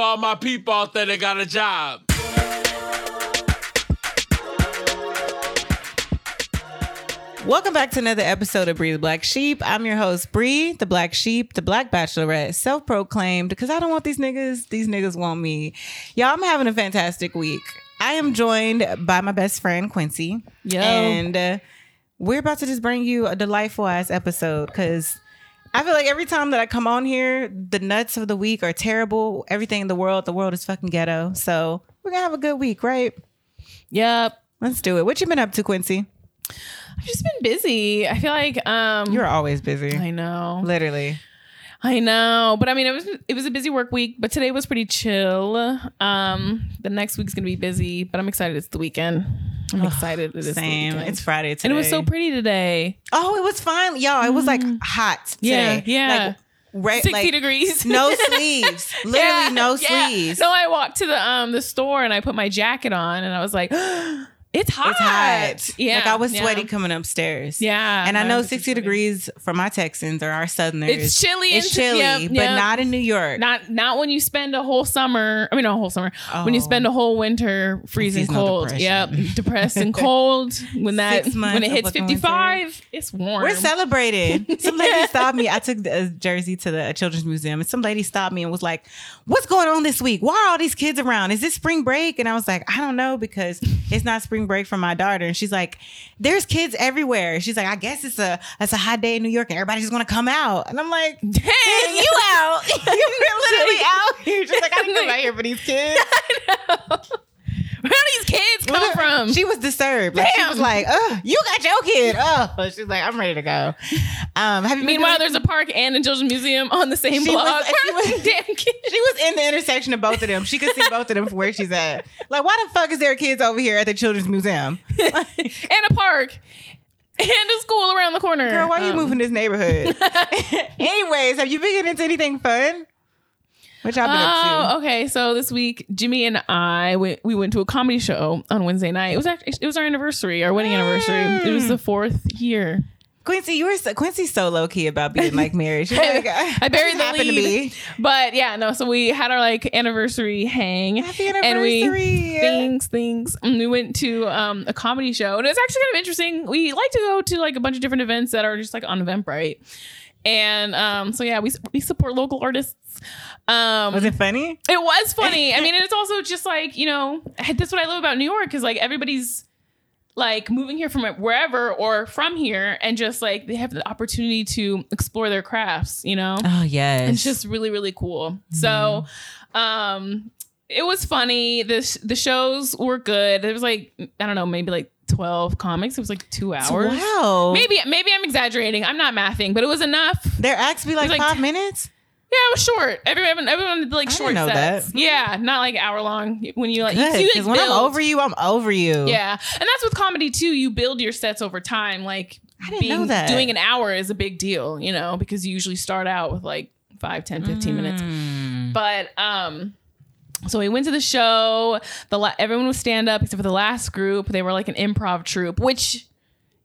for all my people out there that got a job. Welcome back to another episode of Bree the Black Sheep. I'm your host, Bree, the Black Sheep, the Black Bachelorette, self proclaimed, because I don't want these niggas. These niggas want me. Y'all, I'm having a fantastic week. I am joined by my best friend, Quincy. Yo. And uh, we're about to just bring you a delightful ass episode because I feel like every time that I come on here, the nuts of the week are terrible. Everything in the world, the world is fucking ghetto. So we're going to have a good week, right? Yep. Let's do it. What you been up to, Quincy? I've just been busy. I feel like um You're always busy. I know. Literally. I know. But I mean it was it was a busy work week, but today was pretty chill. Um the next week's gonna be busy, but I'm excited it's the weekend. I'm excited it is the Same. weekend. It's Friday today. and it was so pretty today. Oh, it was fine. y'all. it was like hot Yeah, today. yeah. Like, right, 60 like, degrees. No sleeves. Literally Yeah, no yeah. sleeves. No, I walked to the um the store and I put my jacket on and I was like, it's hot. It's hot. Yeah. Like I was yeah. sweaty coming upstairs. Yeah. And I know 60 degrees for my Texans or our Southerners. It's chilly It's chilly, yep, but yep. not in New York. Not not when you spend a whole summer. I mean, not a whole summer. When you Oh. spend a whole winter freezing cold. depression. Yep, depressed and cold. When that when it hits fucking fifty five, it's warm. We're celebrating. Some lady stopped me. I took a uh, jersey to the uh, Children's Museum, and some lady stopped me and was like, "What's going on this week? Why are all these kids around? Is this spring break?" And I was like, "I don't know because it's not spring break for my daughter." And she's like, "There's kids everywhere." She's like, "I guess it's a it's a hot day in New York, and everybody's just gonna come out." And I'm like, Dang, "You out? You're literally out here." She's like, "I didn't come out here for these kids." Where do these kids come from? She was disturbed. Like, she was Damn. like, "Oh, you got your kid." Oh, she's like, "I'm ready to go." Um, have you Meanwhile, there's a park and a children's museum on the same She block. was- she was- damn kids? She was in the intersection of both of them. She could see both of them from where she's at. Like, why the fuck is there kids over here at the children's museum? and a park and a school around the corner. Girl, why are you Um, moving this neighborhood? Anyways, have you been getting into anything fun? What y'all been up Oh, okay. So this week, Jimmy and I went, we went to a comedy show on Wednesday night. It was actually it was our anniversary, our wedding anniversary. It was the fourth year. Quincy, you were so, Quincy's so low key about being like married. Like, I buried the happened to be. But yeah, no. So we had our like anniversary hang, Happy and we anniversary. things things. And we went to um, a comedy show, and it was actually kind of interesting. We like to go to like a bunch of different events that are just like on Eventbrite, and um, so yeah, we we support local artists. Um, Was it funny? it was funny. I mean, it's also just like, you know, that's what I love about New York is like everybody's like moving here from wherever or from here and just like they have the opportunity to explore their crafts, you know? Oh yes. And it's just really, really cool. So, um, it was funny. The sh- the shows were good. It was like I don't know, maybe like twelve comics. It was like two hours. wow. Maybe maybe I'm exaggerating. I'm not mathing, but it was enough. their acts be like, like five t- minutes. Yeah, it was short. Everyone, everyone did like I didn't short know sets. that. Yeah, not like hour long. When you like, you, Good, you, because like when I'm over you, I'm over you. Yeah, and that's with comedy too. You build your sets over time. Like I didn't know that. doing an hour is a big deal, you know, because you usually start out with like 5, 10, 15 minutes. Mm. But um so we went to the show. The la- everyone was stand up except for the last group. They were like an improv troupe, which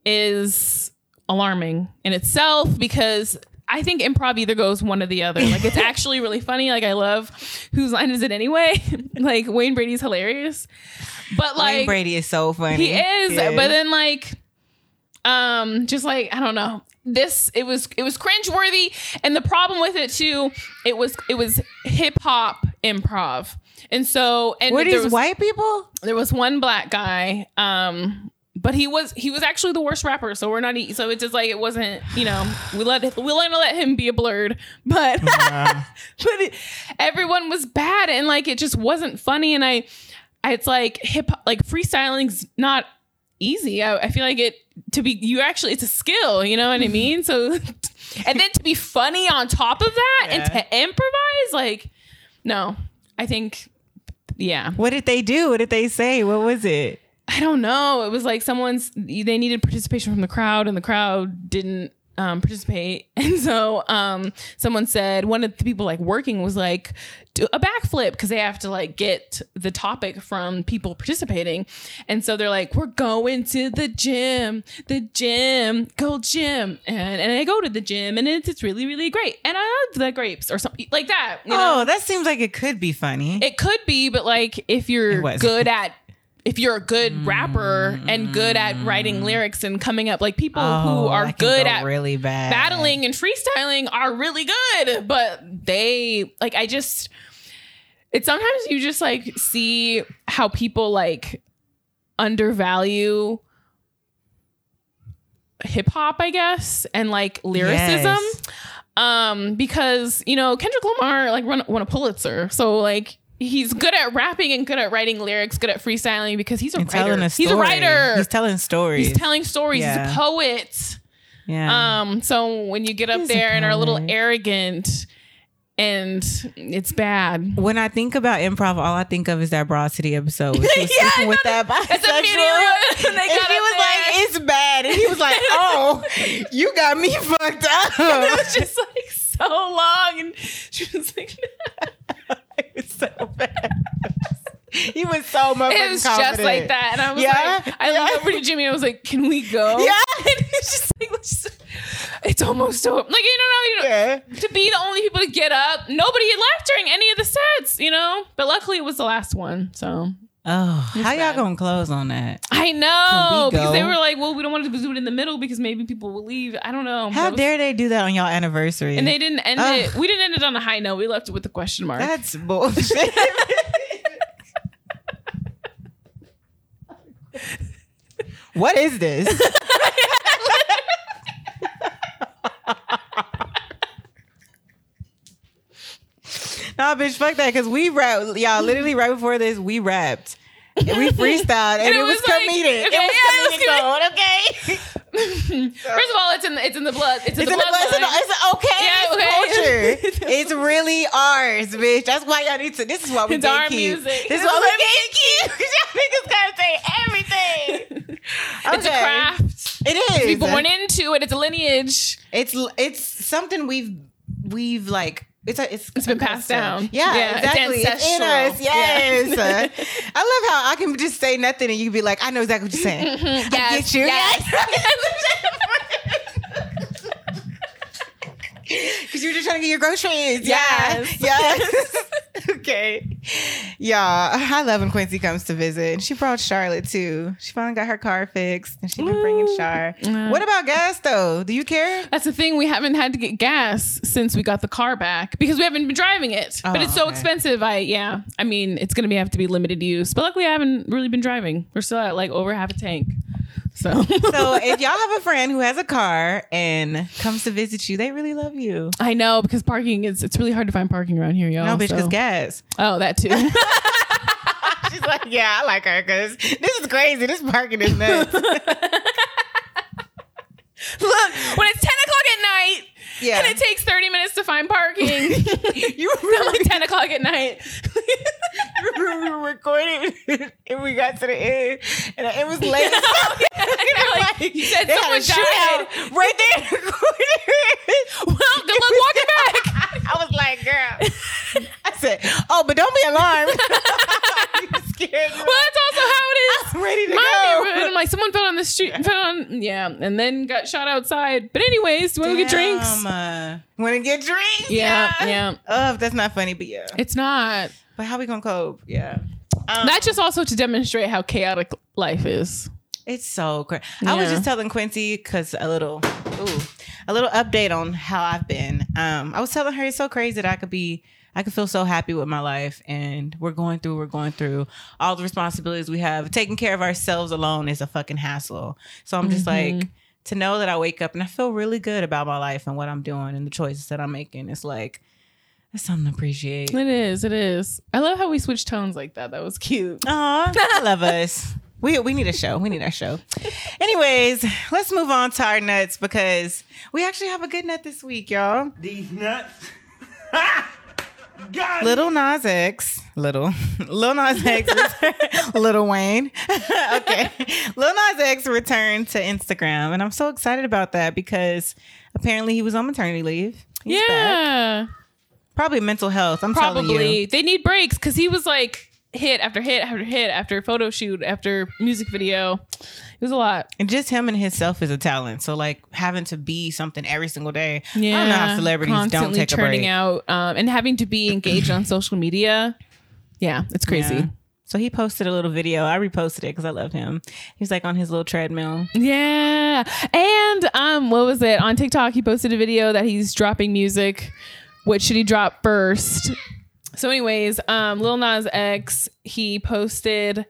is alarming in itself because I think improv either goes one or the other. Like it's actually really funny. Like I love whose line is it anyway? like Wayne Brady's hilarious. But like Wayne Brady is so funny. he is, but then like um just like I don't know. This it was it was cringeworthy and the problem with it too, it was it was hip hop improv. And so and were these was, white people? there was one black guy um but he was he was actually the worst rapper. So we're not e- so it's just like it wasn't you know we let we let let him be a blurred but but it, everyone was bad and like it just wasn't funny. And I, I it's like hip like freestyling's not easy. I, I feel like it to be you actually it's a skill you know what I mean? So and then to be funny on top of that and to improvise like no I think yeah What did they do? What did they say? What was it? I don't know. It was like someone's they needed participation from the crowd and the crowd didn't um, participate. And so um, someone said one of the people like working was like do a backflip because they have to like get the topic from people participating. And so they're like, we're going to the gym, the gym, go gym. And, and I go to the gym and it's, it's really, really great. And I love the grapes or something like that. you know? Oh, that seems like it could be funny. It could be, but like if you're good at if you're a good rapper and good at writing lyrics and coming up like people who Oh, are good go at really bad battling and freestyling are really good, but they like I just it's sometimes you just like see how people like undervalue hip hop, I guess, and like lyricism. Yes. Um, because you know Kendrick Lamar like won, won a Pulitzer, so like he's good at rapping and good at writing lyrics, good at freestyling because he's a And writer. a. He's a writer. He's telling stories. He's telling stories. He's a poet. yeah. Um, so when you get up He's there and are a little arrogant and it's bad. when I think about improv, all I think of is that Broad City episode. Was Yeah, with that bisexual. and she was there. like, "It's bad," and he was like, "Oh, you got me fucked up." And it was just like so long and she was like so bad. he was so much. it was just like that and I was Yeah? like I looked Yeah. over to Jimmy I was like can we go Yeah. and it's just like let's it's almost over like you don't know you know Yeah. to be the only people to get up nobody had left during any of the sets you know but luckily it was the last one so Oh, how y'all gonna close on that? I know because they were like, well, we don't want to do it in the middle because maybe people will leave. I don't know. How was- dare they do that on y'all anniversary? And they didn't end it. We didn't end it on a high note. We left it with a question mark. That's bullshit. what is this? nah, bitch, fuck that. Cause we rapped, y'all. Literally right before this, we rapped. We freestyled, and, And it, was, was like- comedic. okay, it was yeah, comedic gold, okay? First of all, it's in the, it's in the blood. It's in It's the in the blood. It's, in the- it's okay. Yeah, It's okay. culture. it's really ours, bitch. That's why y'all need to. This is why we It's our music. This is This why we gatekeep. y'all niggas gotta say everything. It's a craft. It is. To be born into it. It's a lineage. It's it's something we've we've like. It's a, it's It's been passed down. Yeah, Yeah, it's exactly. It's, in ancestral. us. Yes. Yeah. I love how I can just say nothing and you can be like, I know exactly what you're saying. Mm-hmm. I Yes, get you. yes. Because you're just trying to get your groceries. Yes. Yeah. Yes. okay. Y'all, I love when Quincy comes to visit. And she brought Charlotte too. She finally got her car fixed and she's been bringing Char. Yeah. What about gas though? Do you care? That's the thing. We haven't had to get gas since we got the car back because we haven't been driving it. but Oh, it's so okay. expensive. I yeah. I mean, it's gonna be have to be limited use. But luckily, I haven't really been driving. We're still at like over half a tank. So So if y'all have a friend who has a car and comes to visit you, they really love you. I know because parking is it's really hard to find parking around here, y'all. No, bitch, so- because gas. Oh, that too. She's like, yeah, I like her because this is crazy. This parking is nuts. Look, when it's 10 o'clock at night Yeah. and it takes 30 minutes to find parking, you at like 10 o'clock at night. remember we were recording and we got to the end and it was late. You said they someone a shootout died. right there in the corner. Well, good luck walking back. I was like, girl. I said, oh, but don't be alarmed. you scared me. Well, that's also how it is. I'm ready to My go. neighborhood. I'm like, someone fell on the street, fell on, yeah, and then got shot outside. But anyways, want to get drinks? Uh, Want to get drinks? Yeah, yeah. Oh, that's not funny, but yeah. It's not. But how we gonna cope? Yeah. Um, That's just also to demonstrate how chaotic life is. It's so crazy. I was just telling Quincy because a little, ooh, a little update on how I've been. Um, I was telling her it's so crazy that I could be, I could feel so happy with my life, and we're going through, we're going through all the responsibilities we have. Taking care of ourselves alone is a fucking hassle. So I'm just like to know that I wake up and I feel really good about my life and what I'm doing and the choices that I'm making. It's like it's something to appreciate. It is. It is. I love how we switched tones like that. That was cute. Aw, I love us. We we need a show. We need our show. Anyways, let's move on to our nuts because we actually have a good nut this week, y'all. These nuts. God. Little Nas X, little, Lil Nas X, Little Wayne. okay, Lil Nas X returned to Instagram, and I'm so excited about that because apparently he was on maternity leave. He's back. yeah, Probably mental health. I'm telling probably you. they need breaks because he was like hit after hit after hit after photo shoot after music video. It was a lot. And just him and himself is a talent. So like having to be something every single day. Yeah, I don't know how celebrities don't take a break. out um, and having to be engaged on social media. Yeah, it's crazy. Yeah. So he posted a little video. I reposted it because I love him. He's like on his little treadmill. Yeah. And um what was it? On TikTok he posted a video that he's dropping music. What should he drop first? So anyways, um Lil Nas X, he posted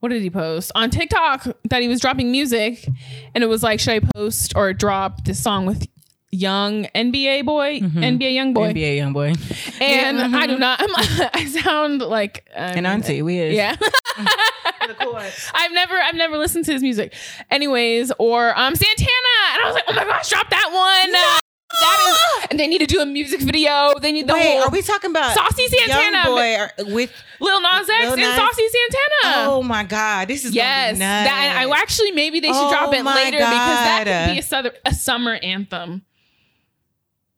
what did he post? On TikTok that he was dropping music and it was like should I post or drop this song with young NBA boy, NBA young boy. NBA young boy. And Yeah, I do not I'm, I sound like um, And auntie, we is. yeah. I've never I've never listened to his music. Anyways, or um Santana. And I was like, oh my gosh, drop that one. That is ah! and they need to do a music video. They need the Wait, whole are we talking about Saucy Santana. Boy with Lil Nas X Lil and Nas- Saucy Santana. Oh my god, this is Yes, gonna be nuts. that I actually maybe they should drop Oh it my later because that God. could be a, summer, a summer anthem.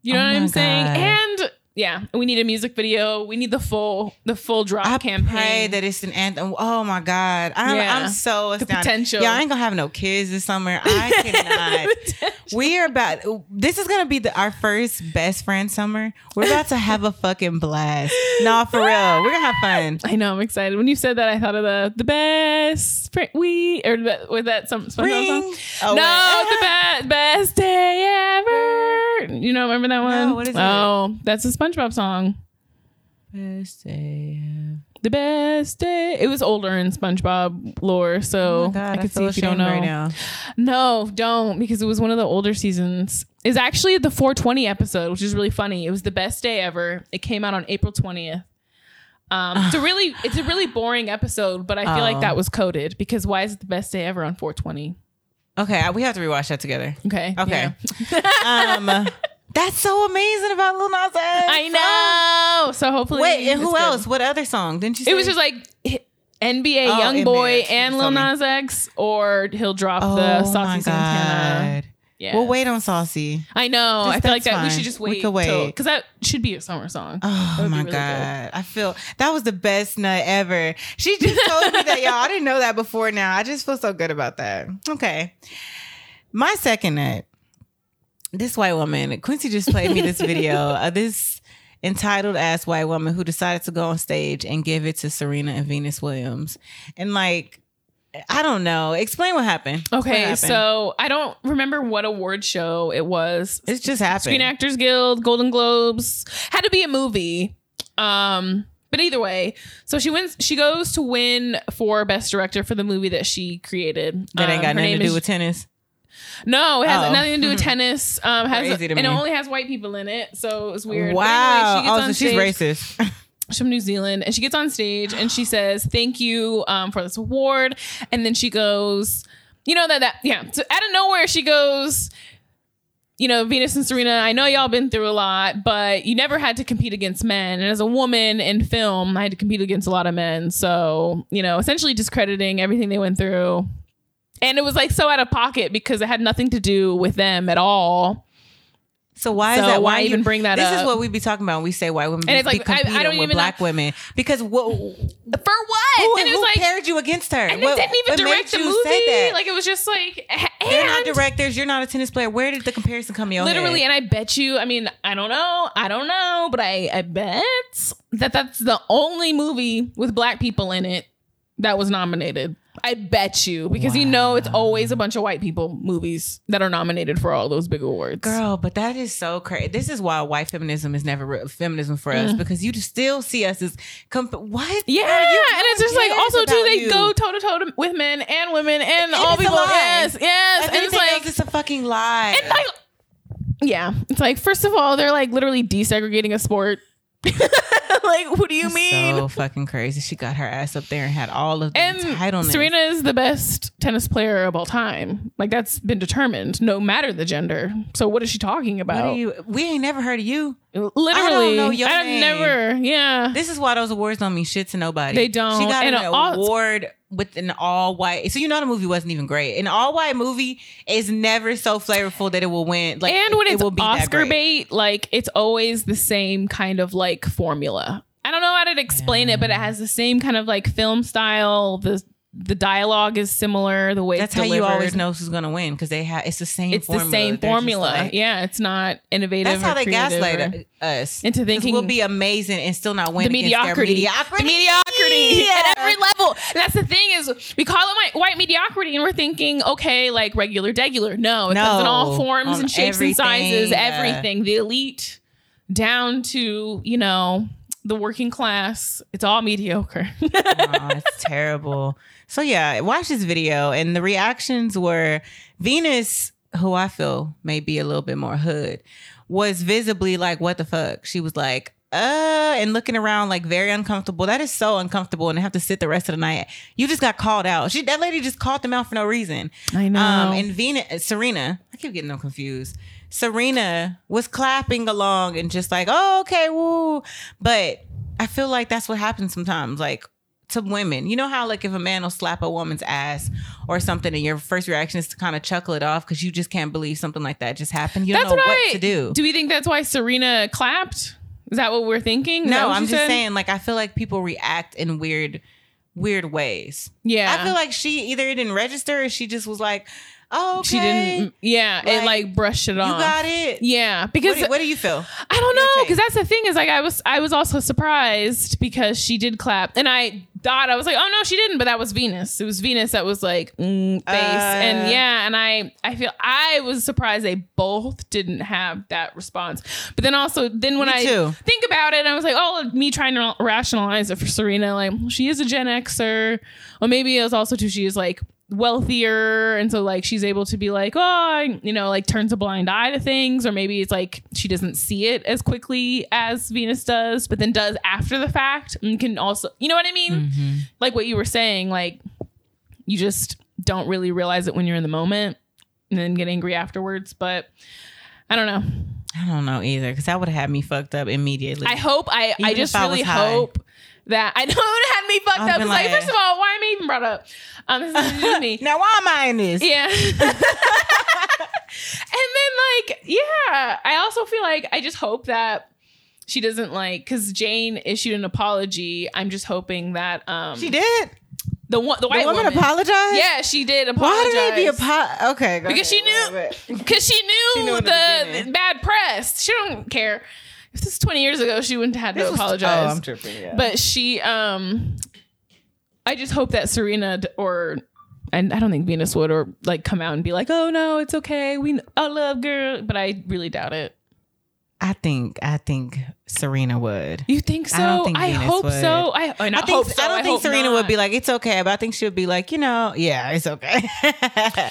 You know Oh what I'm saying? And yeah, we need a music video. We need the full the full drop I campaign. pray that it's an anthem. Oh my god, I'm, Yeah. I'm so astounded. potential. Yeah, I ain't gonna have no kids this summer. I cannot. we are about. This is gonna be the, our first best friend summer. We're about to have a fucking blast. Nah, for real, we're gonna have fun. I know I'm excited. When you said that, I thought of the the best spring we or was that some SpongeBob song. Oh, no, wait. the best best day ever. You know, remember that one? No, what is it? oh, that's a SpongeBob song. Best day. The best day. It was older in SpongeBob lore, so Oh god, I could see if you don't know. right now. No, don't because it was one of the older seasons. It's actually the 420 episode, which is really funny. It was the best day ever. It came out on April 20th. Um, it's a really it's a really boring episode, but I feel like Oh. that was coded because why is it the best day ever on 420? Okay, we have to rewatch that together. Okay. Okay. yeah. Um, that's so amazing about Lil Nas X. I know. So hopefully Wait, and who good. else? What other song? Didn't you? It was just like NBA Oh, Young NBA. Boy and Lil. Nas X, or he'll drop oh the Saucy Santana. Yeah. We'll wait on Saucy. I know. Just- I feel like that we should just wait. We could wait. because that should be a summer song. Oh That would be my really good. god! I feel that was the best nut ever. She just told me that, y'all. I didn't know that before. Now I just feel so good about that. Okay, my second nut. This white woman, Quincy, just played me this video. of this entitled ass white woman who decided to go on stage and give it to Serena and Venus Williams, and like, I don't know. Explain what happened. What Okay, happened? so I don't remember what award show it was. it's just happened. Screen Actors Guild, Golden Globes, had to be a movie. Um, but either way, so she wins. She goes to win for best director for the movie that she created. that ain't Um, got her nothing to do with tennis. No, it has Oh. nothing to do with tennis. Um, has to and it only has white people in it, so it's weird. Wow. anyway, she oh, so she's racist. She's from New Zealand, and she gets on stage and she says, "Thank you um, for this award." And then she goes, "You know that that yeah." So out of nowhere, she goes, "You know, Venus and Serena, I know y'all been through a lot, but you never had to compete against men. And as a woman in film, I had to compete against a lot of men. So you know, essentially discrediting everything they went through." And it was like so out of pocket because it had nothing to do with them at all. So why So is that? why you- even bring that this up? This is what we be talking about when we say white women And be, it's like, be I- I don't with black women because what? For what? and it was who like, paired you against her? and What- they didn't even direct the movie. Like it was just like, They're not directors. You're not a tennis player. Where did the comparison come your literally, head? and I bet you. I mean, I don't know. I don't know, but I I bet that that's the only movie with black people in it that was nominated. I bet you because you know it's always a bunch of white people movies that are nominated for all those big awards. Girl, but that is so crazy. This is why white feminism is never feminism for us because you still see us as comp- what? Mm. Yeah, and it's just like also too they you. go toe to toe with men and women and, all people. Yes, yes, and it's like it's a fucking lie. And like, yeah, it's like first of all, they're like literally desegregating a sport. like, what do you mean? So fucking crazy. She got her ass up there and had all of the and entitlement. Serena is the best tennis player of all time. Like that's been determined, no matter the gender. So what is she talking what about? are you? We ain't never heard of you. Literally, know your I've name. never. Yeah, This is why those awards don't mean shit to nobody. They don't. She got And an all- award with an all white. So you know the movie wasn't even great. An all white movie is never so flavorful that it will win. Like and when it it's will be Oscar bait, like it's always the same kind of like formula. I don't know how to explain it, but it has the same kind of like film style. The the dialogue is similar. The way That's how you always know who's gonna win because they have it's the same. It's formula. the same They're formula. like- yeah, it's not innovative. That's how they gaslight us into thinking- we'll be amazing and still not win the mediocrity. mediocrity. The mediocrity Yeah. at every level. And that's the thing is we call it white, white mediocrity and we're thinking, okay, like regular degular. No, it comes in all forms and shapes and sizes, everything, yeah. everything. The elite down to, you know, the working class. It's all mediocre. oh, it's terrible. So yeah, watch this video, and the reactions were Venus, who I feel may be a little bit more hood, was visibly like, "What the fuck?" She was like, "Uh," and looking around like very uncomfortable. That is so uncomfortable, and have to sit the rest of the night. You just got called out. She that lady just called them out for no reason. I know. Um, and Venus, Serena, I keep getting them confused. Serena was clapping along and just like, oh, okay, woo. But I feel like that's what happens sometimes, like to women. You know how, like, if a man will slap a woman's ass or something, and your first reaction is to kind of chuckle it off because you just can't believe something like that just happened. You don't that's know what, what, I to do. Do we think that's why Serena clapped? Is that what we're thinking? Is no, I'm just said? saying, like, I feel like people react in weird, weird ways. Yeah. I feel like she either didn't register or she just was like, oh, okay. she didn't. Yeah, it Like, like brushed it off. You got it. Yeah, because What do, what do you feel? I don't know because that's the thing is like I was I was also surprised because she did clap and I thought I was like oh no she didn't but that was Venus. It was Venus that was like mm, face. Uh. and yeah and I I feel I was surprised they both didn't have that response. But then also then when I too. think about it I was like oh me trying to rationalize it for Serena like well, she is a Gen Xer. Or maybe it was also too she is like wealthier. And so like she's able to be like oh I- you know like turns a blind eye to things. Or maybe it's like she doesn't see it as quickly as venus does but then does after the fact and can also you know what i mean? Mm-hmm. like what you were saying like you just don't really realize it when you're in the moment and then get angry afterwards. But i don't know. I don't know either because that would have had me fucked up immediately. i hope i i just really hope that i know it had me fucked I've up it's like, like- first of all why am i even brought up um this is me now why am I in this? Yeah. and then like, yeah, I also feel like I just hope that she doesn't like cuz Jane issued an apology. I'm just hoping that um She did. the one the The white woman woman apologized. Yeah, she did apologize. Why did they be apo- Okay, go because she knew because she knew, She knew the the, bad press. She don't care. If this is 20 years ago, she wouldn't have had to apologize. Oh, I'm tripping. Yeah. But she, um, I just hope that Serena d- or, and I don't think Venus would, or like come out and be like, "Oh no, it's okay. We, I love girl," but I really doubt it. I think I think Serena would. You think so? I don't think I Venus hope would. so. I, I, I think hope so. I don't think hope Serena not. would be like it's okay, but I think she would be like, you know, yeah, it's okay.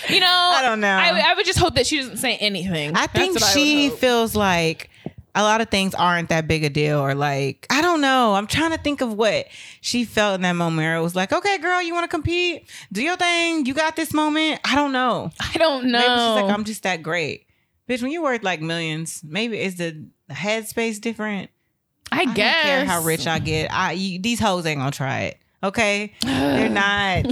You know, I don't know. I, I would just hope that she doesn't say anything. I That's think what I would she hope. feels like a lot of things aren't that big a deal, or like I don't know. I'm trying to think of what she felt in that moment. Where it was like, okay, girl, you want to compete? Do your thing. You got this moment. I don't know. I don't know. Maybe she's like, I'm just that great, bitch. When you worth like millions, maybe is the headspace different? I I guess. don't care how rich I get. I you, these hoes ain't gonna try it. Okay, they're not.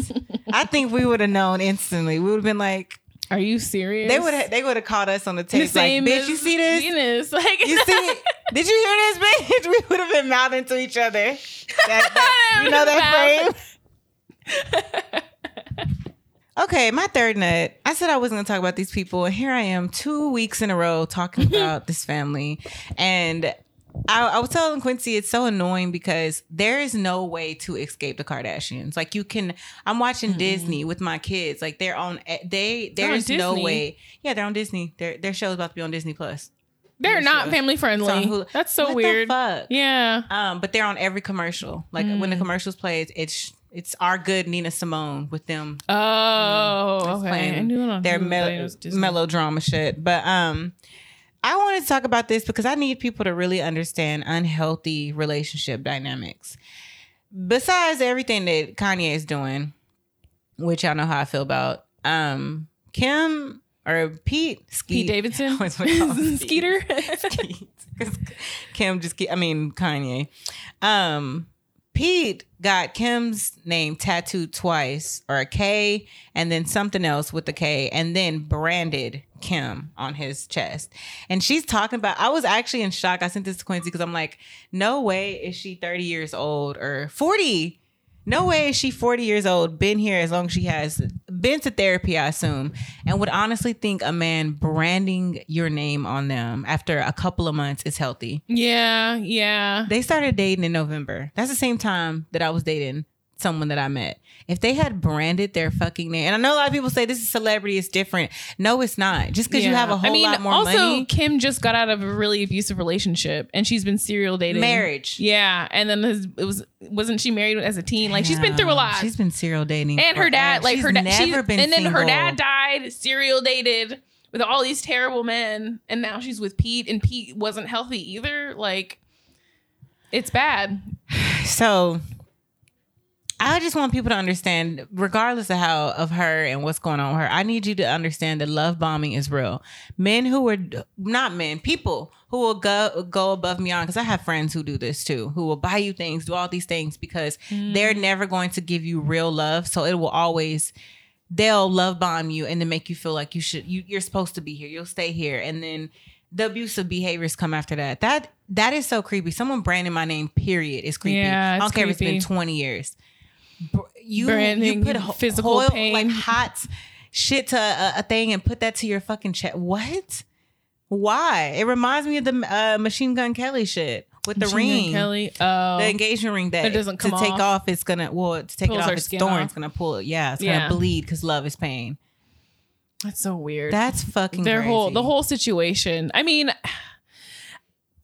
I think we would have known instantly. We would have been like, Are you serious? they would have they would have caught us on the the tape. Like, same bitch, you see this? Venus. Like, You see? Did you hear this, bitch? We would have been mouthing to each other. That, that- you know that frame. Okay, my third nut. I said I wasn't gonna talk about these people, and here I am, two weeks in a row talking about this family. And I, I was telling Quincy, it's so annoying because there is no way to escape the Kardashians. Like you can, I'm watching Disney with my kids. Like they're on, eh, they there's no way. Yeah, they're on Disney. Their their show's about to be on Disney Plus. They're not family friendly. That's so What weird. fuck? Yeah. Um, but they're on every commercial. Like when Mm. the commercials play, it's it's, our good Nina Simone with them. Oh, It's okay. playing I knew it on their mel- melodrama shit. But um, I wanted to talk about this because I need people to really understand unhealthy relationship dynamics. Besides everything that Kanye is doing, which I know how I feel about, um, Kim or Pete, Skeet, Pete Davidson, I always wanna call him Pete. Skeeter. Skeet. Kim just, I mean Kanye. Um, Pete got Kim's name tattooed twice, or a K, and then something else with the K, and then branded Kim on his chest. And she's talking about. I was actually in shock. I sent this to Quincy because I'm like, no way is she 30 years old or 40. No way is she 40 years old, been here as long as she has, been to therapy, I assume, and would honestly think a man branding your name on them after a couple of months is healthy. Yeah, yeah. They started dating in November. That's the same time that I was dating someone that I met. If they had branded their fucking name, and I know a lot of people say this is celebrity, it's different. No, it's not. Just because you have a whole I mean, lot more money. also, money. Kim just got out of a really abusive relationship, and she's been serial dating. Marriage. Yeah, and then his, it was wasn't she married as a teen? Like she's been through a lot. She's been serial dating. and her dad, like her dad, never she's- been and then her dad died, serial dated with all these terrible men, and now she's with Pete, and Pete wasn't healthy either. Like, it's bad. So I just want people to understand, regardless of how of her and what's going on with her, I need you to understand that love bombing is real. Men who are not men, people who will go go above and beyond. Because I have friends who do this too, who will buy you things, do all these things because mm. they're never going to give you real love. So it will always they'll love bomb you and then make you feel like you should you, you're supposed to be here. You'll stay here, and then the abusive behaviors come after that. That that is so creepy. Someone branding my name, period, is creepy. Yeah, I don't care if it's been 20 years. You Branding, you put ho- physical oil, pain. like hot shit to a, a thing and put that to your fucking chest. What? Why? It reminds me of the uh, Machine Gun Kelly shit with the Machine Gun ring. Kelly. Oh, The engagement ring that It doesn't come to come take off. off. It's gonna well to take Pulls it off. It's thorn. off. It's gonna pull it. Yeah, it's Yeah. gonna bleed because love is pain. that's so weird. That's fucking their whole the whole situation. I mean,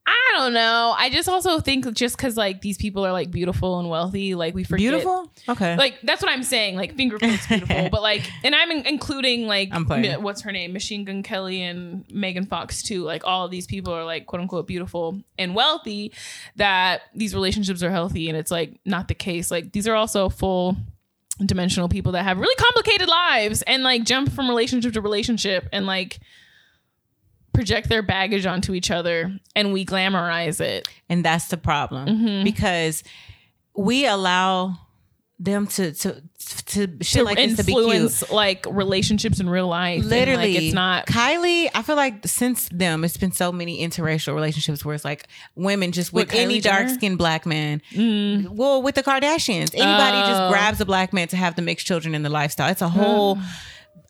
I don't know. I just also think just because like these people are like beautiful and wealthy, like we forget. beautiful. Okay, Like that's what I'm saying. Like finger quotes beautiful, but like, and I'm in- including like I'm playing. What's her name, Machine Gun Kelly and Megan Fox too. Like all of these people are like quote unquote beautiful and wealthy. That these relationships are healthy, and it's like not the case. Like these are also full dimensional people that have really complicated lives and like jump from relationship to relationship and like project their baggage onto each other and we glamorize it. and that's the problem Mhm. because we allow them to to to shit to like this to be cute. influence like relationships in real life. Literally, like, it's not. Kylie. I feel like since them, it's been so many interracial relationships where it's like women just with With any dark skinned black man. Mm, Well, with the Kardashians, anybody Oh. just grabs a black man to have the mixed children in the lifestyle. It's a whole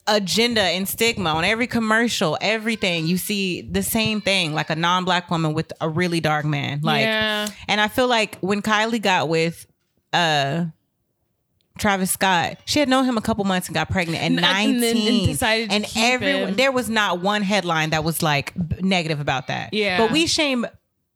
agenda and stigma on every commercial, everything. You see the same thing, like a non black woman with a really dark man. Like, yeah, and I feel like when Kylie got with uh Travis Scott, she had known him a couple months and got pregnant at And- and 19. then- and and keep everyone him. there was not one headline that was like negative about that. Yeah. But we shame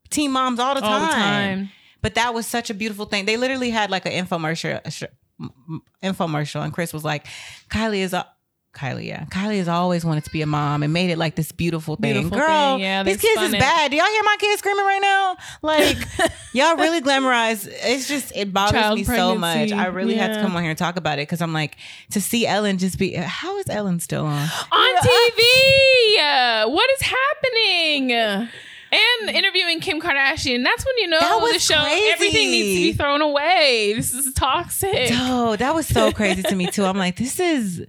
teen moms all the time. all the time. But that was such a beautiful thing. They literally had like an infomercial a sh- m- m- infomercial and Kris was like, Kylie is a Kylie, yeah. Kylie has always wanted to be a mom and made it like this beautiful thing. Beautiful Girl, thing, yeah, these kids is it. bad. Do y'all hear my kids screaming right now? Like, y'all really glamorize. It's just, it bothers Child me so much. I really had to come on here and talk about it because I'm like, to see Ellen just be, how is Ellen still on? on TV. Uh, what is happening? And interviewing Kim Kardashian. That's when you know That was the show. crazy. Everything needs to be thrown away. This is toxic. Oh, that was so crazy to me too. I'm like, this is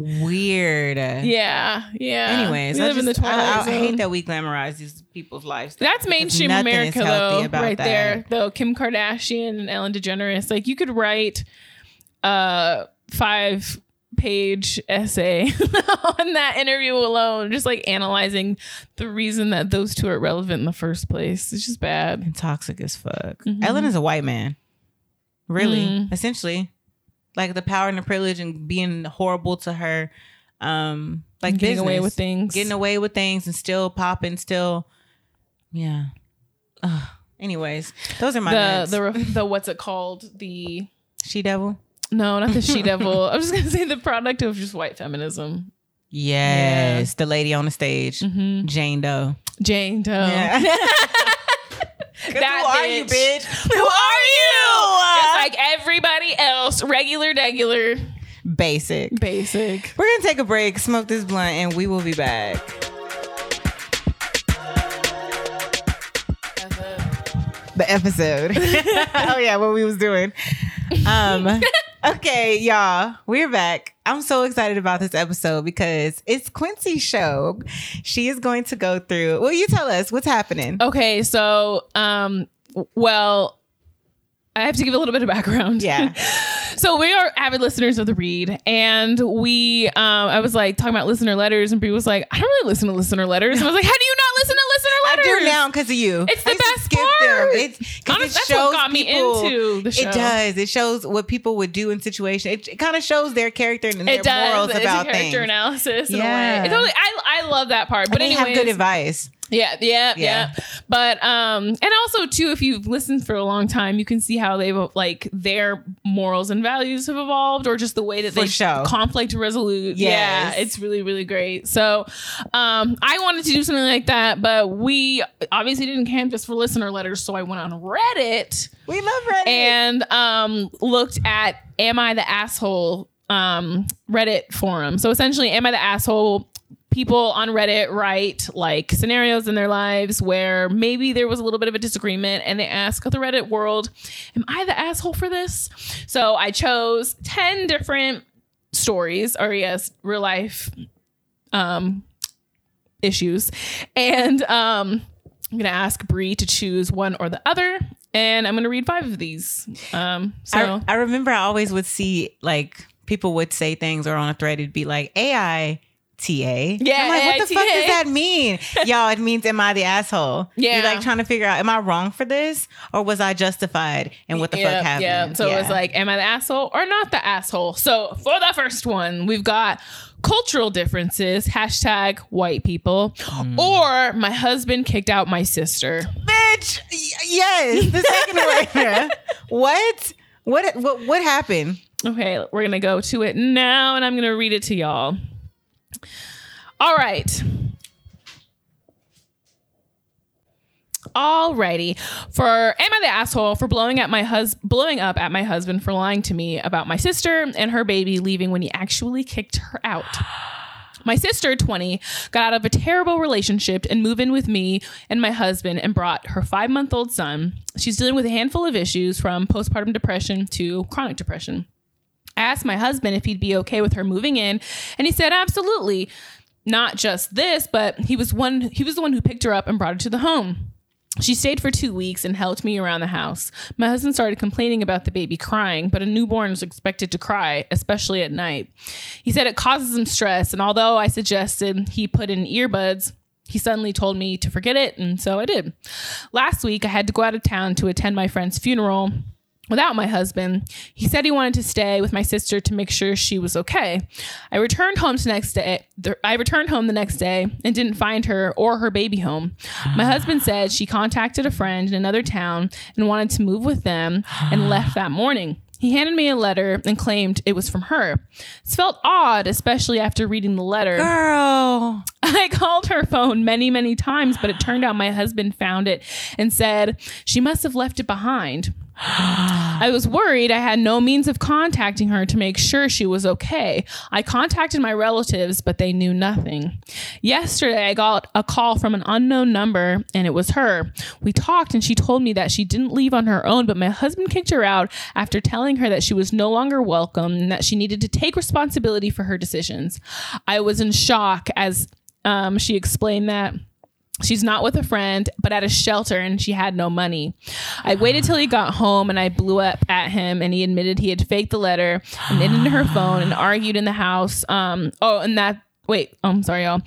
weird. Yeah, yeah. Anyways, we I, live in the just- I- twilight I, zone. hate that we glamorize these people's lives. That's mainstream America, though, about right that. there. Though Kim Kardashian and Ellen DeGeneres, like you could write a five page essay on that interview alone, just like analyzing the reason that those two are relevant in the first place. It's just bad. and toxic as fuck. Mhm. Ellen is a white man. Really, Mm. essentially. Like the power and the privilege and being horrible to her um like getting away with things. Getting away with things and still popping, still yeah. Ugh. Anyways, those are my the the re- the what's it called? The she devil. no, not the she devil. I was just gonna say the product of just white feminism. Yes, the lady on the stage, Mm-hmm. Jane Doe. Jane Doe. Yeah. That who are you, bitch. bitch? Who are you? Just like everybody else, regular, regular, Basic. basic. We're gonna take a break, smoke this blunt, and we will be back. the episode. oh yeah, what we was doing. Um okay, y'all, we're back. I'm so excited about this episode because it's Quincy's show. She is going to go through. Well, you tell us what's happening. Okay, so um well I have to give a little bit of background. Yeah. so we are avid listeners of the read, and we, um, I was like talking about listener letters, and Brie was like, I don't really listen to listener letters. And I was like, How do you not listen I do now because of you. It's the I used to best skip part. It's, 'cause Honest- it that's shows what got me people- into the show. It does. It shows what people would do in situations. It, it kind of shows their character and their does. morals it's about a character things. analysis in Yeah. a way. It totally, I, I love that part. But anyway, have good advice. Yeah, yeah, Yeah. yeah, But um and also too if you've listened for a long time, you can see how they've like their morals and values have evolved or just the way that For they sure. conflict resolute. Yes. Yeah, it's really really great. So, um I wanted to do something like that, but we obviously didn't camp just for listener letters, so I went on Reddit We love Reddit. and um looked at am I the asshole um Reddit forum. So essentially am I the asshole people on Reddit write like scenarios in their lives where maybe there was a little bit of a disagreement and they ask the Reddit world, am I the asshole for this? So I chose 10 different stories or yes, real life um issues. And um I'm gonna ask Brie to choose one or the other, and I'm gonna read five of these. Um, so I, I remember I always would see like people would say things or on a thread it'd be like AI. TA. Yeah, I'm like, what the fuck does that mean? Y'all, it means am I the asshole? Yeah. You're like trying to figure out, am I wrong for this? Or was I justified? And what the yeah, fuck happened? Yeah. So it was like, am I the asshole or not the asshole? So for the first one, we've got cultural differences, hashtag white people, Hmm. or my husband kicked out my sister. bitch. y- Yes, the second one. what? What? What? What happened? Okay, we're gonna go to it now, and I'm gonna read it to y'all. All right. Alrighty. For am I the asshole for blowing at my hus blowing up at my husband for lying to me about my sister and her baby leaving when he actually kicked her out? My sister, 20, got out of a terrible relationship and moved in with me and my husband and brought her five month old son. She's dealing with a handful of issues from postpartum depression to chronic depression. I asked my husband if he'd be okay with her moving in, and he said absolutely. Not just this, but he was one he was the one who picked her up and brought her to the home. She stayed for two weeks and helped me around the house. My husband started complaining about the baby crying, but a newborn is expected to cry, especially at night. He said it causes him stress, and although I suggested he put in earbuds, he suddenly told me to forget it, and so I did. Last week, I had to go out of town to attend my friend's funeral without my husband. He said he wanted to stay with my sister to make sure she was okay. I returned home the next day. the- I returned home the next day and didn't find her or her baby home. My ah. husband said she contacted a friend in another town and wanted to move with them and left that morning. He handed me a letter and claimed it was from her. This felt odd, especially after reading the letter. Girl. I called her phone many, many times, but it turned out my husband found it and said she must have left it behind. I was worried I had no means of contacting her to make sure she was okay. I contacted my relatives, but they knew nothing. Yesterday, I got a call from an unknown number, and it was her. We talked, and she told me that she didn't leave on her own, but my husband kicked her out after telling her that she was no longer welcome and that she needed to take responsibility for her decisions. I was in shock as um, she explained that. She's not with a friend, but at a shelter, and she had no money. I waited till he got home and I blew up at him, and he admitted he had faked the letter and hid into her phone and argued in the house. Um, oh, and that, wait, oh, I'm sorry, y'all.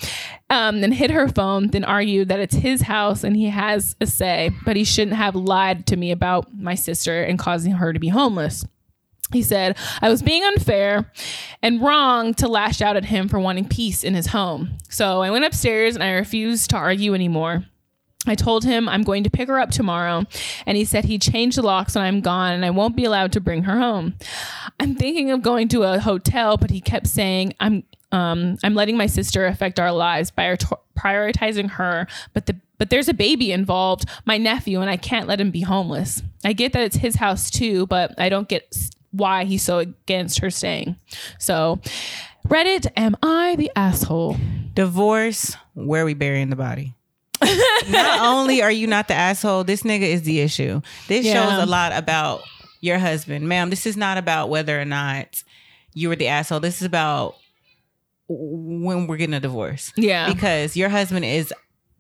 Um, then hid her phone, then argued that it's his house and he has a say, but he shouldn't have lied to me about my sister and causing her to be homeless. He said, I was being unfair and wrong to lash out at him for wanting peace in his home. So I went upstairs and I refused to argue anymore. I told him I'm going to pick her up tomorrow, and he said he'd change the locks when I'm gone and I won't be allowed to bring her home. I'm thinking of going to a hotel, but he kept saying I'm um, I'm letting my sister affect our lives by prioritizing her, but the but there's a baby involved, my nephew, and I can't let him be homeless. I get that it's his house too, but I don't get why he's so against her staying. So, Reddit, am I the asshole? Divorce. Where we burying the body? not only are you not the asshole, this nigga is the issue. This Yeah. shows a lot about your husband. Ma'am, this is not about whether or not you were the asshole. This is about when we're getting a divorce. Yeah. Because your husband is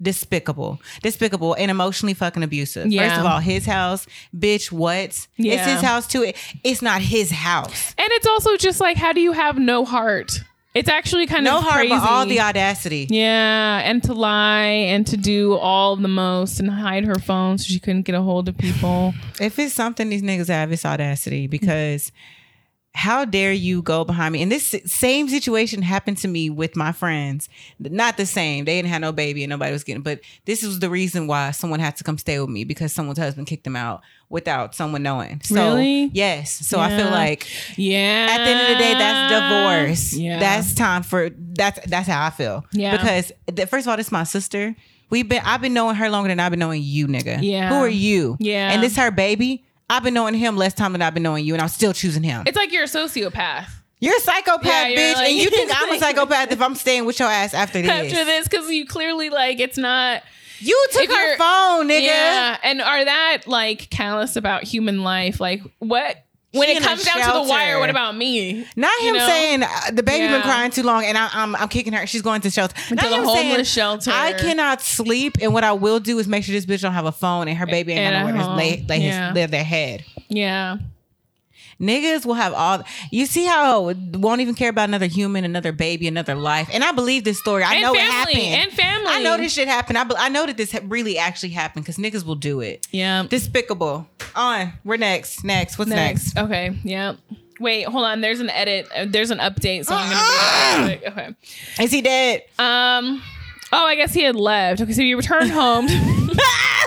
despicable, despicable, and emotionally fucking abusive. Yeah. First of all, his house, bitch, what? It's his house too. It- It's not his house. And it's also just like, how do you have no heart? It's actually kind of No of heart, crazy. but all the audacity. yeah, and to lie and to do all the most and hide her phone so she couldn't get a hold of people. If it's something these niggas have, it's audacity because how dare you go behind me? And this same situation happened to me with my friends. Not the same. They didn't have no baby and nobody was getting, but this was the reason why someone had to come stay with me because someone's husband kicked them out without someone knowing. So, Really? yes. So I feel like Yeah. at the end of the day, that's divorce. Yeah. That's time for that's that's how I feel. Yeah. Because th- first of all, this is my sister. We've been I've been knowing her longer than I've been knowing you, nigga. Yeah. Who are you? Yeah. And this her baby. I've been knowing him less time than I've been knowing you, and I'm still choosing him. It's like you're a sociopath You're a psychopath, Yeah, you're bitch, like- and you think I'm a psychopath if I'm staying with your ass after this. after this because you clearly like it's not. You took If her phone, nigga. Yeah, and are that like callous about human life? Like what? When it comes down to the wire, what about me? Not You him know? saying uh, the baby been crying too long, and I, I'm I'm kicking her. She's going to shelter. To Not the him homeless saying, shelter. I cannot sleep, and what I will do is make sure this bitch don't have a phone, and her baby ain't And got at nowhere to lay, lay, Yeah. his, lay their head. Yeah. Niggas will have all. You see how won't even care about another human, another baby, another life. And I believe this story. I And know family, it happened. and family. I know this shit happened. I, be- I know that this really actually happened because niggas will do it. Yeah. Despicable. On. We're next. Next. What's next? Okay. Yeah. Wait, hold on. There's an edit. Uh, There's an update. So I'm gonna. Be. Okay. Is he dead? Um. Oh, I guess he had left. Okay, so he returned home.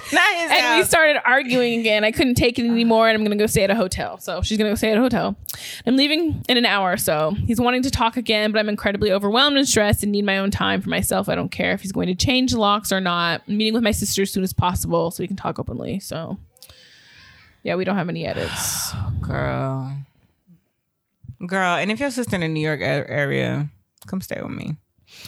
And we started arguing again. I couldn't take it anymore, and I'm gonna go stay at a hotel. So she's gonna go stay at a hotel. I'm leaving in an hour or so. He's wanting to talk again, but I'm incredibly overwhelmed and stressed and need my own time for myself. I don't care if he's going to change locks or not. I'm meeting with my sister as soon as possible so we can talk openly. So yeah, we don't have any edits. Girl. Girl. And if your sister in the New York area, come stay with me.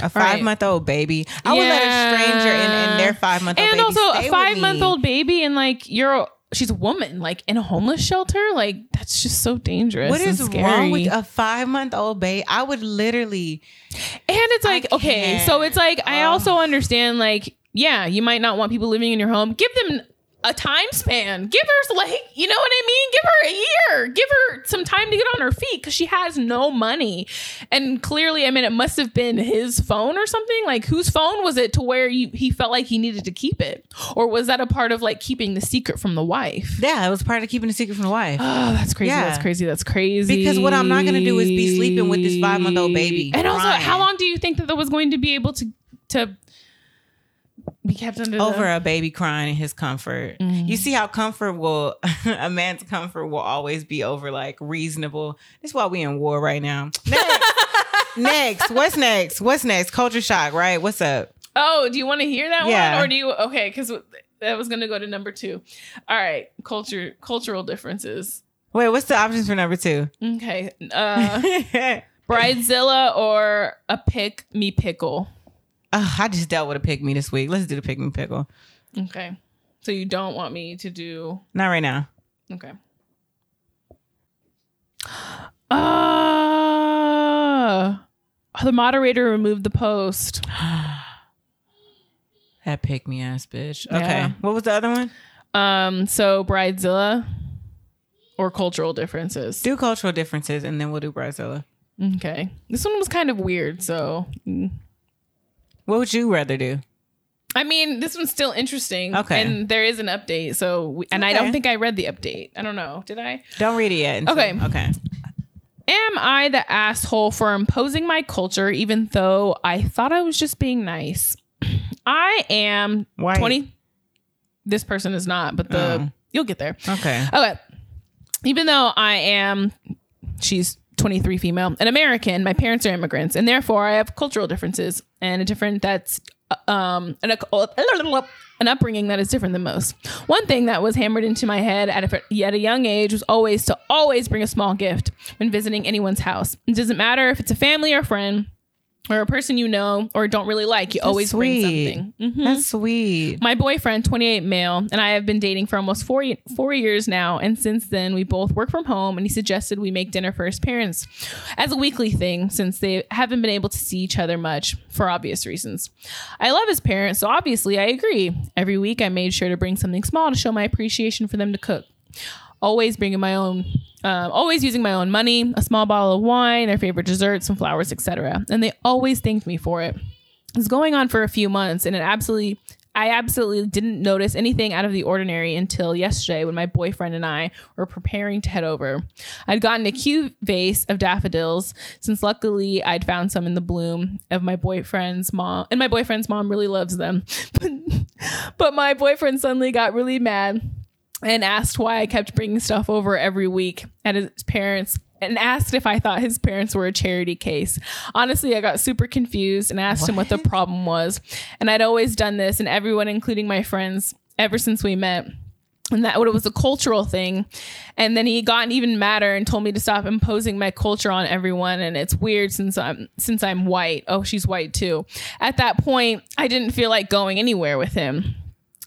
A five month old baby. I would let a stranger in, in their five month old and also a five month old baby and like you're she's a woman like in a homeless shelter like that's just so dangerous What is scary. wrong with a five month old baby? I would literally. and it's like okay so it's like i also understand like yeah you might not want people living in your home give them a time span give her like you know what i mean give her a year give her some time to get on her feet because she has no money and clearly i mean it must have been his phone or something like whose phone was it to where you, he felt like he needed to keep it or was that a part of like keeping the secret from the wife Yeah, it was part of keeping the secret from the wife. Oh, that's crazy. Yeah. That's crazy. That's crazy. Because what I'm not gonna do is be sleeping with this five-month-old baby And also, how long do you think that that was going to be able to to be kept under over the, a baby crying in his comfort. You see how comfort will a man's comfort will always be over like reasonable. That's why we in war right now. Next. next. What's next? What's next? Culture shock, right? What's up? Oh, do you want to hear that Yeah. one, or do you? Okay, because that was going to go to number two. All right, culture cultural differences. Wait, what's the options for number two? Okay, uh, bridezilla or a pick me pickle. Ugh, I just dealt with a pick me this week. Let's do the pick me pickle. Okay, so you don't want me to do Not right now. Okay. Uh, the moderator removed the post. That pick me ass bitch. Okay. Yeah. What was the other one? Um, so Bridezilla or cultural differences. Do cultural differences and then we'll do Brazilla. Okay. This one was kind of weird, so mm. What would you rather do? I mean, this one's still interesting. Okay. And there is an update. So, we, and I don't think I read the update. I don't know. Did I? Don't read it yet. until- Okay. Okay. Am I the asshole for imposing my culture even though I thought I was just being nice? I am White. 20. This person is not, but the Oh. you'll get there. Okay. Okay. Even though I am, she's 23 female, an American, my parents are immigrants, and therefore I have cultural differences and a different that's uh, um an, an upbringing that is different than most. One thing that was hammered into my head at a, at a young age was always to always bring a small gift when visiting anyone's house. It doesn't matter if it's a family or a friend or a person you know or don't really like, you always bring sweet. something. Mhm. That's sweet. My boyfriend, 28 male, and I have been dating for almost four, four years now. And since then, we both work from home, and he suggested we make dinner for his parents as a weekly thing since they haven't been able to see each other much for obvious reasons. I love his parents, so obviously I agree. Every week, I made sure to bring something small to show my appreciation for them to cook. Always bringing my own, um, always using my own money, a small bottle of wine, their favorite desserts, some flowers, etc. And they always thanked me for it. It was going on for a few months, and it absolutely, I absolutely didn't notice anything out of the ordinary until yesterday when my boyfriend and I were preparing to head over. I'd gotten a cute vase of daffodils since luckily I'd found some in the bloom of my boyfriend's mom, and my boyfriend's mom really loves them. But, but my boyfriend suddenly got really mad and asked why I kept bringing stuff over every week at his parents and asked if I thought his parents were a charity case. Honestly, I got super confused and asked him what the problem was. And I'd always done this, and everyone, including my friends, ever since we met. And that it was a cultural thing. And then he got even madder and told me to stop imposing my culture on everyone. And it's weird since I'm since I'm white. Oh, she's white too. At that point, I didn't feel like going anywhere with him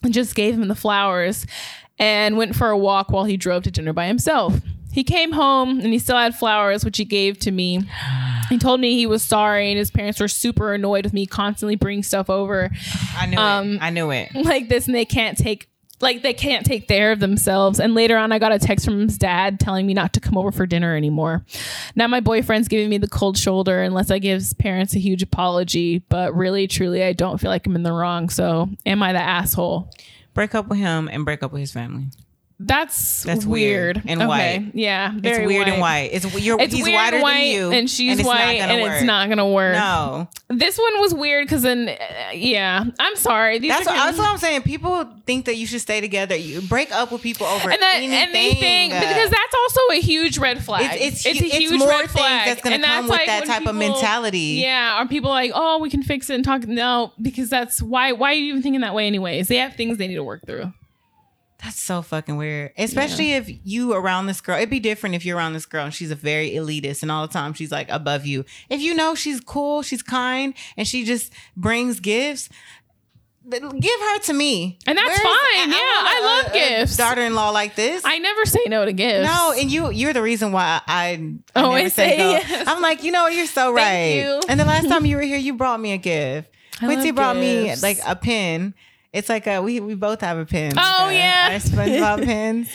and just gave him the flowers and went for a walk while he drove to dinner by himself. He came home and he still had flowers, which he gave to me. He told me he was sorry and his parents were super annoyed with me constantly bringing stuff over I knew Um, it. I knew it. like this and they can't take like they can't take care of themselves and later on i got a text from his dad telling me not to come over for dinner anymore now my boyfriend's giving me the cold shoulder unless i give his parents a huge apology but really truly i don't feel like i'm in the wrong so am i the asshole Break up with him and break up with his family. That's That's weird, weird and Okay. white. yeah It's weird and white. It's you're it's he's whiter and white than you, and she's it's white and work. it's not gonna work No, this one was weird because then uh, yeah i'm sorry These that's what, that's what I'm saying. People think that you should stay together. You break up with people over and that anything. anything because that's also a huge red flag. It's- It's, it's a huge more red flag. that's gonna and come that's with like that type of mentality. Yeah, are people like, oh, we can fix it and talk? No, because that's why. Why are you even thinking that way, anyways? They have things they need to work through. That's so fucking weird. Especially if you around this girl. It'd be different if you're around this girl and she's a very elitist and all the time she's like above you. If you know she's cool, she's kind, and she just brings gifts, give her to me. And that's fine. Yeah, I want love gifts. Daughter-in-law like this. I never say no to gifts. no, and you you're the reason why I, I oh, never Always say say no. yes. I'm like, you know, what? you're so right. Thank you. And the last time you were here, you brought me a gift. I Quincy brought me like a pen. It's like a we we both have a pen. Oh, like yeah. our SpongeBob pens.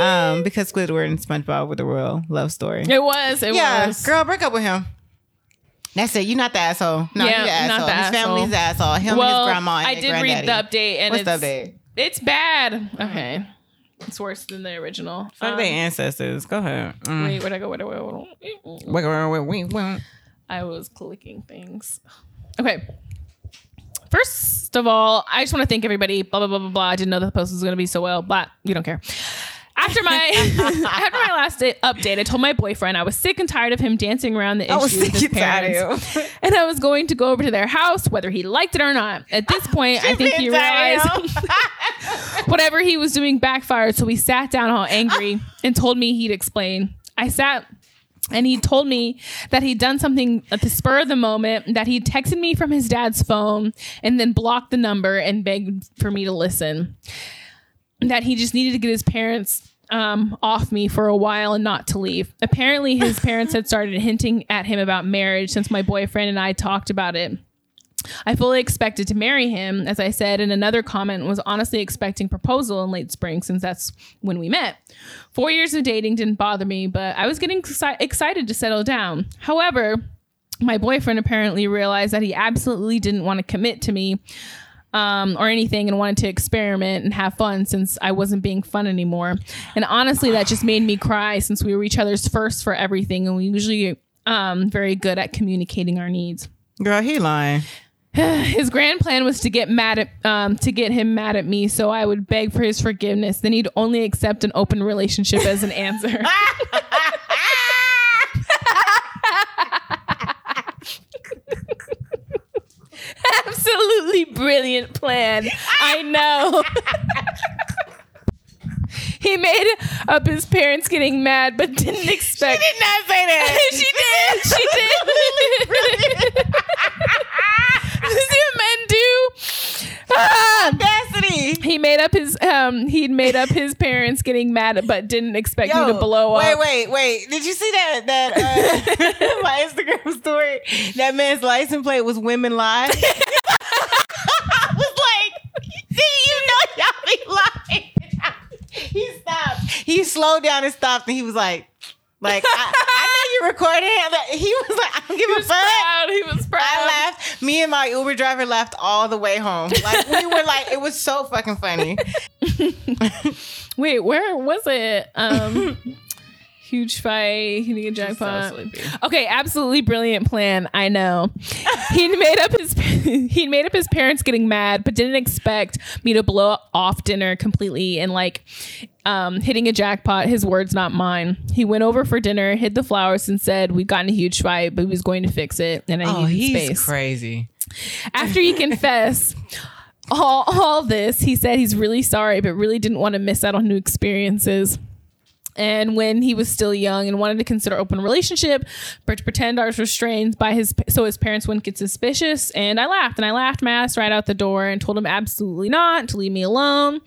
Um, because Squidward and SpongeBob were the real love story. it was. It yeah, was. girl, break up with him. That's it. You're not the asshole. No, Yeah, you're the asshole. not the his asshole. family's the asshole. Him well, and his grandma and I did read the update, and What's the it's update? it's bad. Okay, it's worse than the original. Fuck Um, their ancestors. Go ahead. Mm. Wait, where'd I go? Where'd I go? Where'd. I was clicking things. Okay. First of all, I just want to thank everybody. Blah blah blah blah blah. I didn't know that the post was going to be so well, but you don't care. After my after my last day, update, I told my boyfriend I was sick and tired of him dancing around the issue with his parents, and I was going to go over to their house, whether he liked it or not. At this point, I think he realized whatever he was doing backfired. So we sat down all angry and told me he'd explain. I sat and he told me that he'd done something at the spur of the moment, that he texted me from his dad's phone and then blocked the number and begged for me to listen. That he just needed to get his parents um, off me for a while and not to leave. Apparently, his parents had started hinting at him about marriage since my boyfriend and I talked about it. I fully expected to marry him, as I said in another comment, was honestly expecting proposal in late spring since that's when we met. Four years of dating didn't bother me, but I was getting exci- excited to settle down. However, my boyfriend apparently realized that he absolutely didn't want to commit to me um, or anything and wanted to experiment and have fun since I wasn't being fun anymore. And honestly, that just made me cry since we were each other's first for everything, and we usually um, very good at communicating our needs Girl, he lying. his grand plan was to get mad at um, to get him mad at me so i would beg for his forgiveness. Then he'd only accept an open relationship as an answer. Absolutely brilliant plan. I know He made up his parents getting mad, but didn't expect. She did not say that. she did. She did. you see what men do? Audacity. He made up his um. He'd made up his parents getting mad, but didn't expect Yo, me to blow wait, up. Wait, wait, wait! Did you see that that uh, my Instagram story? That man's license plate was "Women Lie." I was like, "See, you know y'all be lying." He stopped. He slowed down and stopped and he was like, like, I, I know you're recording. Like, He was like, I don't give He a was fuck. proud. He was proud. I laughed. Me and my Uber driver laughed all the way home. Like we were like, it was so fucking funny. Wait, where was it? Um huge fight, hitting a jackpot. sleepy. Okay, absolutely brilliant plan. I know. he made up his he made up his parents getting mad, but didn't expect me to blow off dinner completely and like um, hitting a jackpot. His words, not mine. He went over for dinner, hid the flowers, and said "We've gotten a huge fight, but he was going to fix it, and I Oh, needed he's space. crazy. After he confessed all, all this, he said he's really sorry, but really didn't want to miss out on new experiences. And when he was still young and wanted to consider open relationship, but to pretend I was restrained by his so his parents wouldn't get suspicious. And I laughed and I laughed my ass right out the door and told him absolutely not to leave me alone.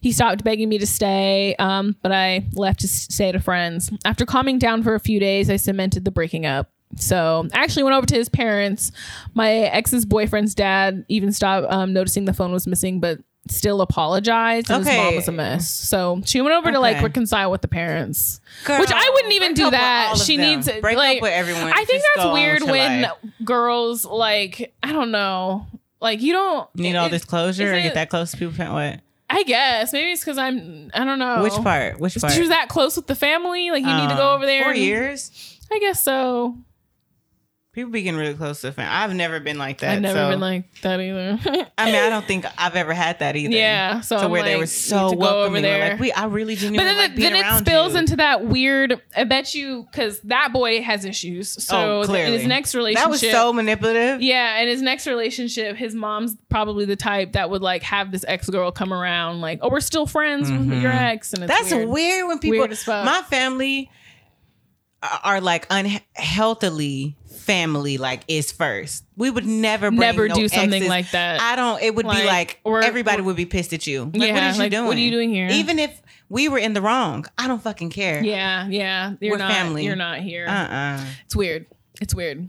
He stopped begging me to stay, um, but I left to stay to friends. After calming down for a few days, I cemented the breaking up. So I actually went over to his parents. My ex's boyfriend's dad even stopped um, noticing the phone was missing, but still apologized. And his mom was a mess. So she went over to like reconcile with the parents, Girl, which I wouldn't even do that. She them. needs to break like. up with everyone. I think Just that's weird when life. girls like I don't know. Like you don't need all this closure or is get that close to people. What? I guess maybe it's because I'm. I don't know Which part? Which part? She was that close with the family. Like you need to go Uh, over there. Four and- years. I guess so. People be getting really close to the family. I've never been like that. I've never so- been like that either. I mean, I don't think I've ever had that either. Yeah, so to I'm where they were so welcoming. over there. Like, we, I really but genuinely then, like being then it spills you. into that weird. I bet you because that boy has issues. So Oh, in clearly. his next relationship, That was so manipulative. Yeah, and his next relationship, his mom's probably the type that would like have this ex girl come around, like, "Oh, we're still friends with your ex," and it's Mm-hmm. That's weird. weird. when people. Weird. My family are like unhealthily family. Like is first. We would never bring Never no do something exes. like that. I don't. It would be Like, like or- everybody or- would be pissed at you. Like, Yeah, what is you like, doing? what are you doing here? Even if we were in the wrong, I don't fucking care. yeah, yeah, you're We're not. family. You're not here. Uh. uh It's weird. It's weird.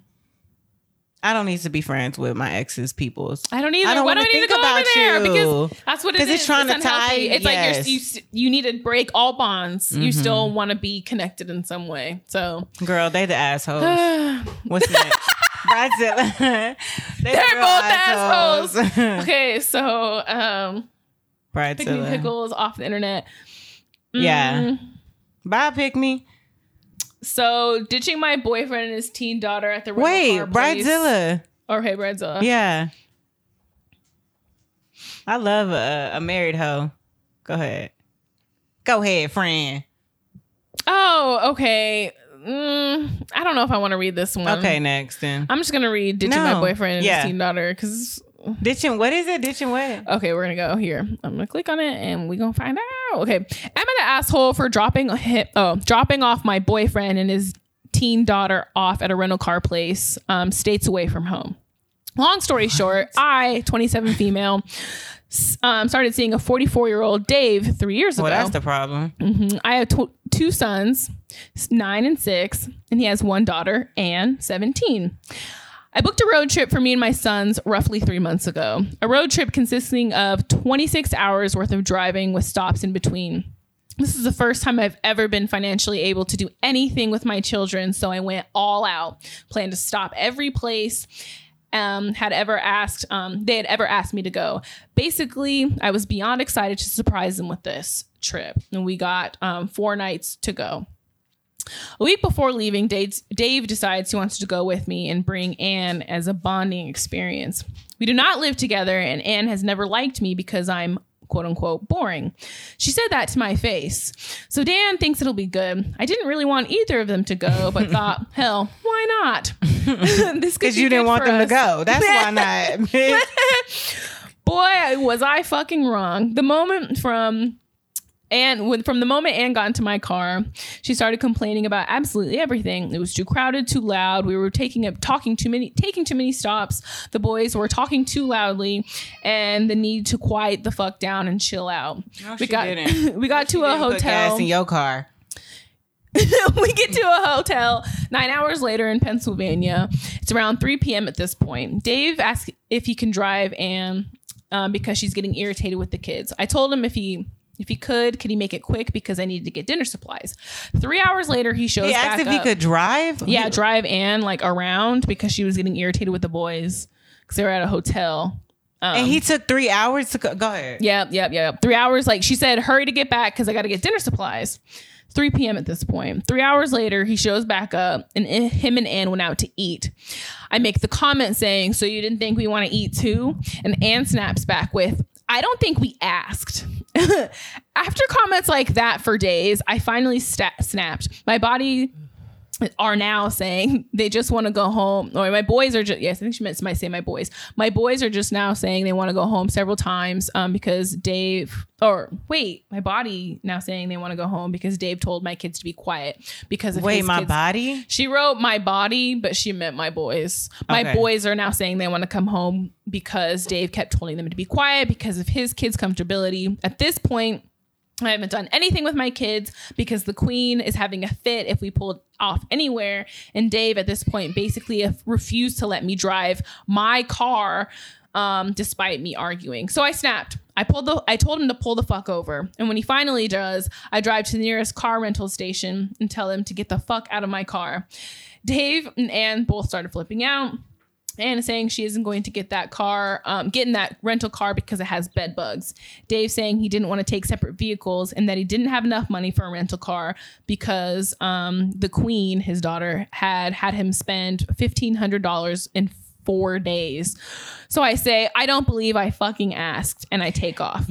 I don't need to be friends with my ex's people. I don't either. I don't Why do I need to go over about there? you. Because that's what it is. it's trying to unhealthy. tie- It's like you're, you you need to break all bonds. You Mhm. still want to be connected in some way. So Girl, they the assholes. What's next? Bridezilla. they They're both assholes. Okay, so um, pick me pickles off the internet. Yeah. Mm, Bye, pick me. So ditching my boyfriend and his teen daughter at the Wait, Bridezilla. Or hey, Bridezilla. Yeah. I love a, a married hoe. Go ahead. Go ahead, friend. Oh, okay. Mm, I don't know if I want to read this one. Okay, next then. I'm just gonna read ditching my boyfriend and Yeah. his teen daughter because Ditching, what is it? Ditching what? Okay, we're gonna go here. I'm gonna click on it and we gonna find out. Okay, am I the asshole for dropping a hit? Oh, dropping off my boyfriend and his teen daughter off at a rental car place, um, states away from home. Long story short, I, 27 female, um, started seeing a 44 year old Dave three years Well, ago. that's the problem. Mhm. I have tw- two sons, nine and six, and he has one daughter, Anne, 17. I booked a road trip for me and my sons roughly three months ago. A road trip consisting of 26 hours worth of driving with stops in between. This is the first time I've ever been financially able to do anything with my children, so I went all out. Planned to stop every place um, had ever asked um, they had ever asked me to go. Basically, I was beyond excited to surprise them with this trip, and we got um, four nights to go. A week before leaving, Dave, Dave decides he wants to go with me and bring Anne as a bonding experience. We do not live together, and Anne has never liked me because I'm quote unquote boring. She said that to my face. So Dan thinks it'll be good. I didn't really want either of them to go, but thought, hell, why not? this could Because be you didn't want them to go. That's why not. Boy, was I fucking wrong. The moment from and when from the moment Anne got into my car, she started complaining about absolutely everything. It was too crowded, too loud. We were taking up talking too many taking too many stops. The boys were talking too loudly, and the need to quiet the fuck down and chill out. No, we she got didn't. we got She to a hotel. in your car. we get to a hotel nine hours later in Pennsylvania. It's around 3 p.m. at this point. Dave asks if he can drive Anne um, because she's getting irritated with the kids. I told him if he if he could, could he make it quick because I needed to get dinner supplies. Three hours later, he shows up. He asked if he could drive. yeah, drive Anne like around because she was getting irritated with the boys because they were at a hotel. Um, and he took three hours to go. Go ahead. Yep, yep, yep. Three hours. Like she said, hurry to get back because I got to get dinner supplies. 3 p.m. at this point. Three hours later, he shows back up, and him and Anne went out to eat. I make the comment saying, "So you didn't think we want to eat too?" And Anne snaps back with, "I don't think we asked." After comments like that for days, I finally sta- snapped. My body are now saying they just want to go home or my boys are just yes i think she meant might say my boys my boys are just now saying they want to go home several times um, because dave or wait my body now saying they want to go home because dave told my kids to be quiet because of Wait, my kids- body. she wrote my body, but she meant my boys. My Okay. boys are now saying they want to come home because Dave kept telling them to be quiet because of his kids' comfortability. At this point, I haven't done anything with my kids because the queen is having a fit if we pulled off anywhere. And Dave, at this point, basically refused to let me drive my car um, despite me arguing. So I snapped. I pulled the I told him to pull the fuck over. And when he finally does, I drive to the nearest car rental station and tell him to get the fuck out of my car. Dave and Anne both started flipping out. Anne is saying she isn't going to get that car, um, get in that rental car because it has bed bugs. Dave saying he didn't want to take separate vehicles and that he didn't have enough money for a rental car because um, the queen, his daughter, had had him spend fifteen hundred dollars in four days. So I say, I don't believe I fucking asked, and I take off.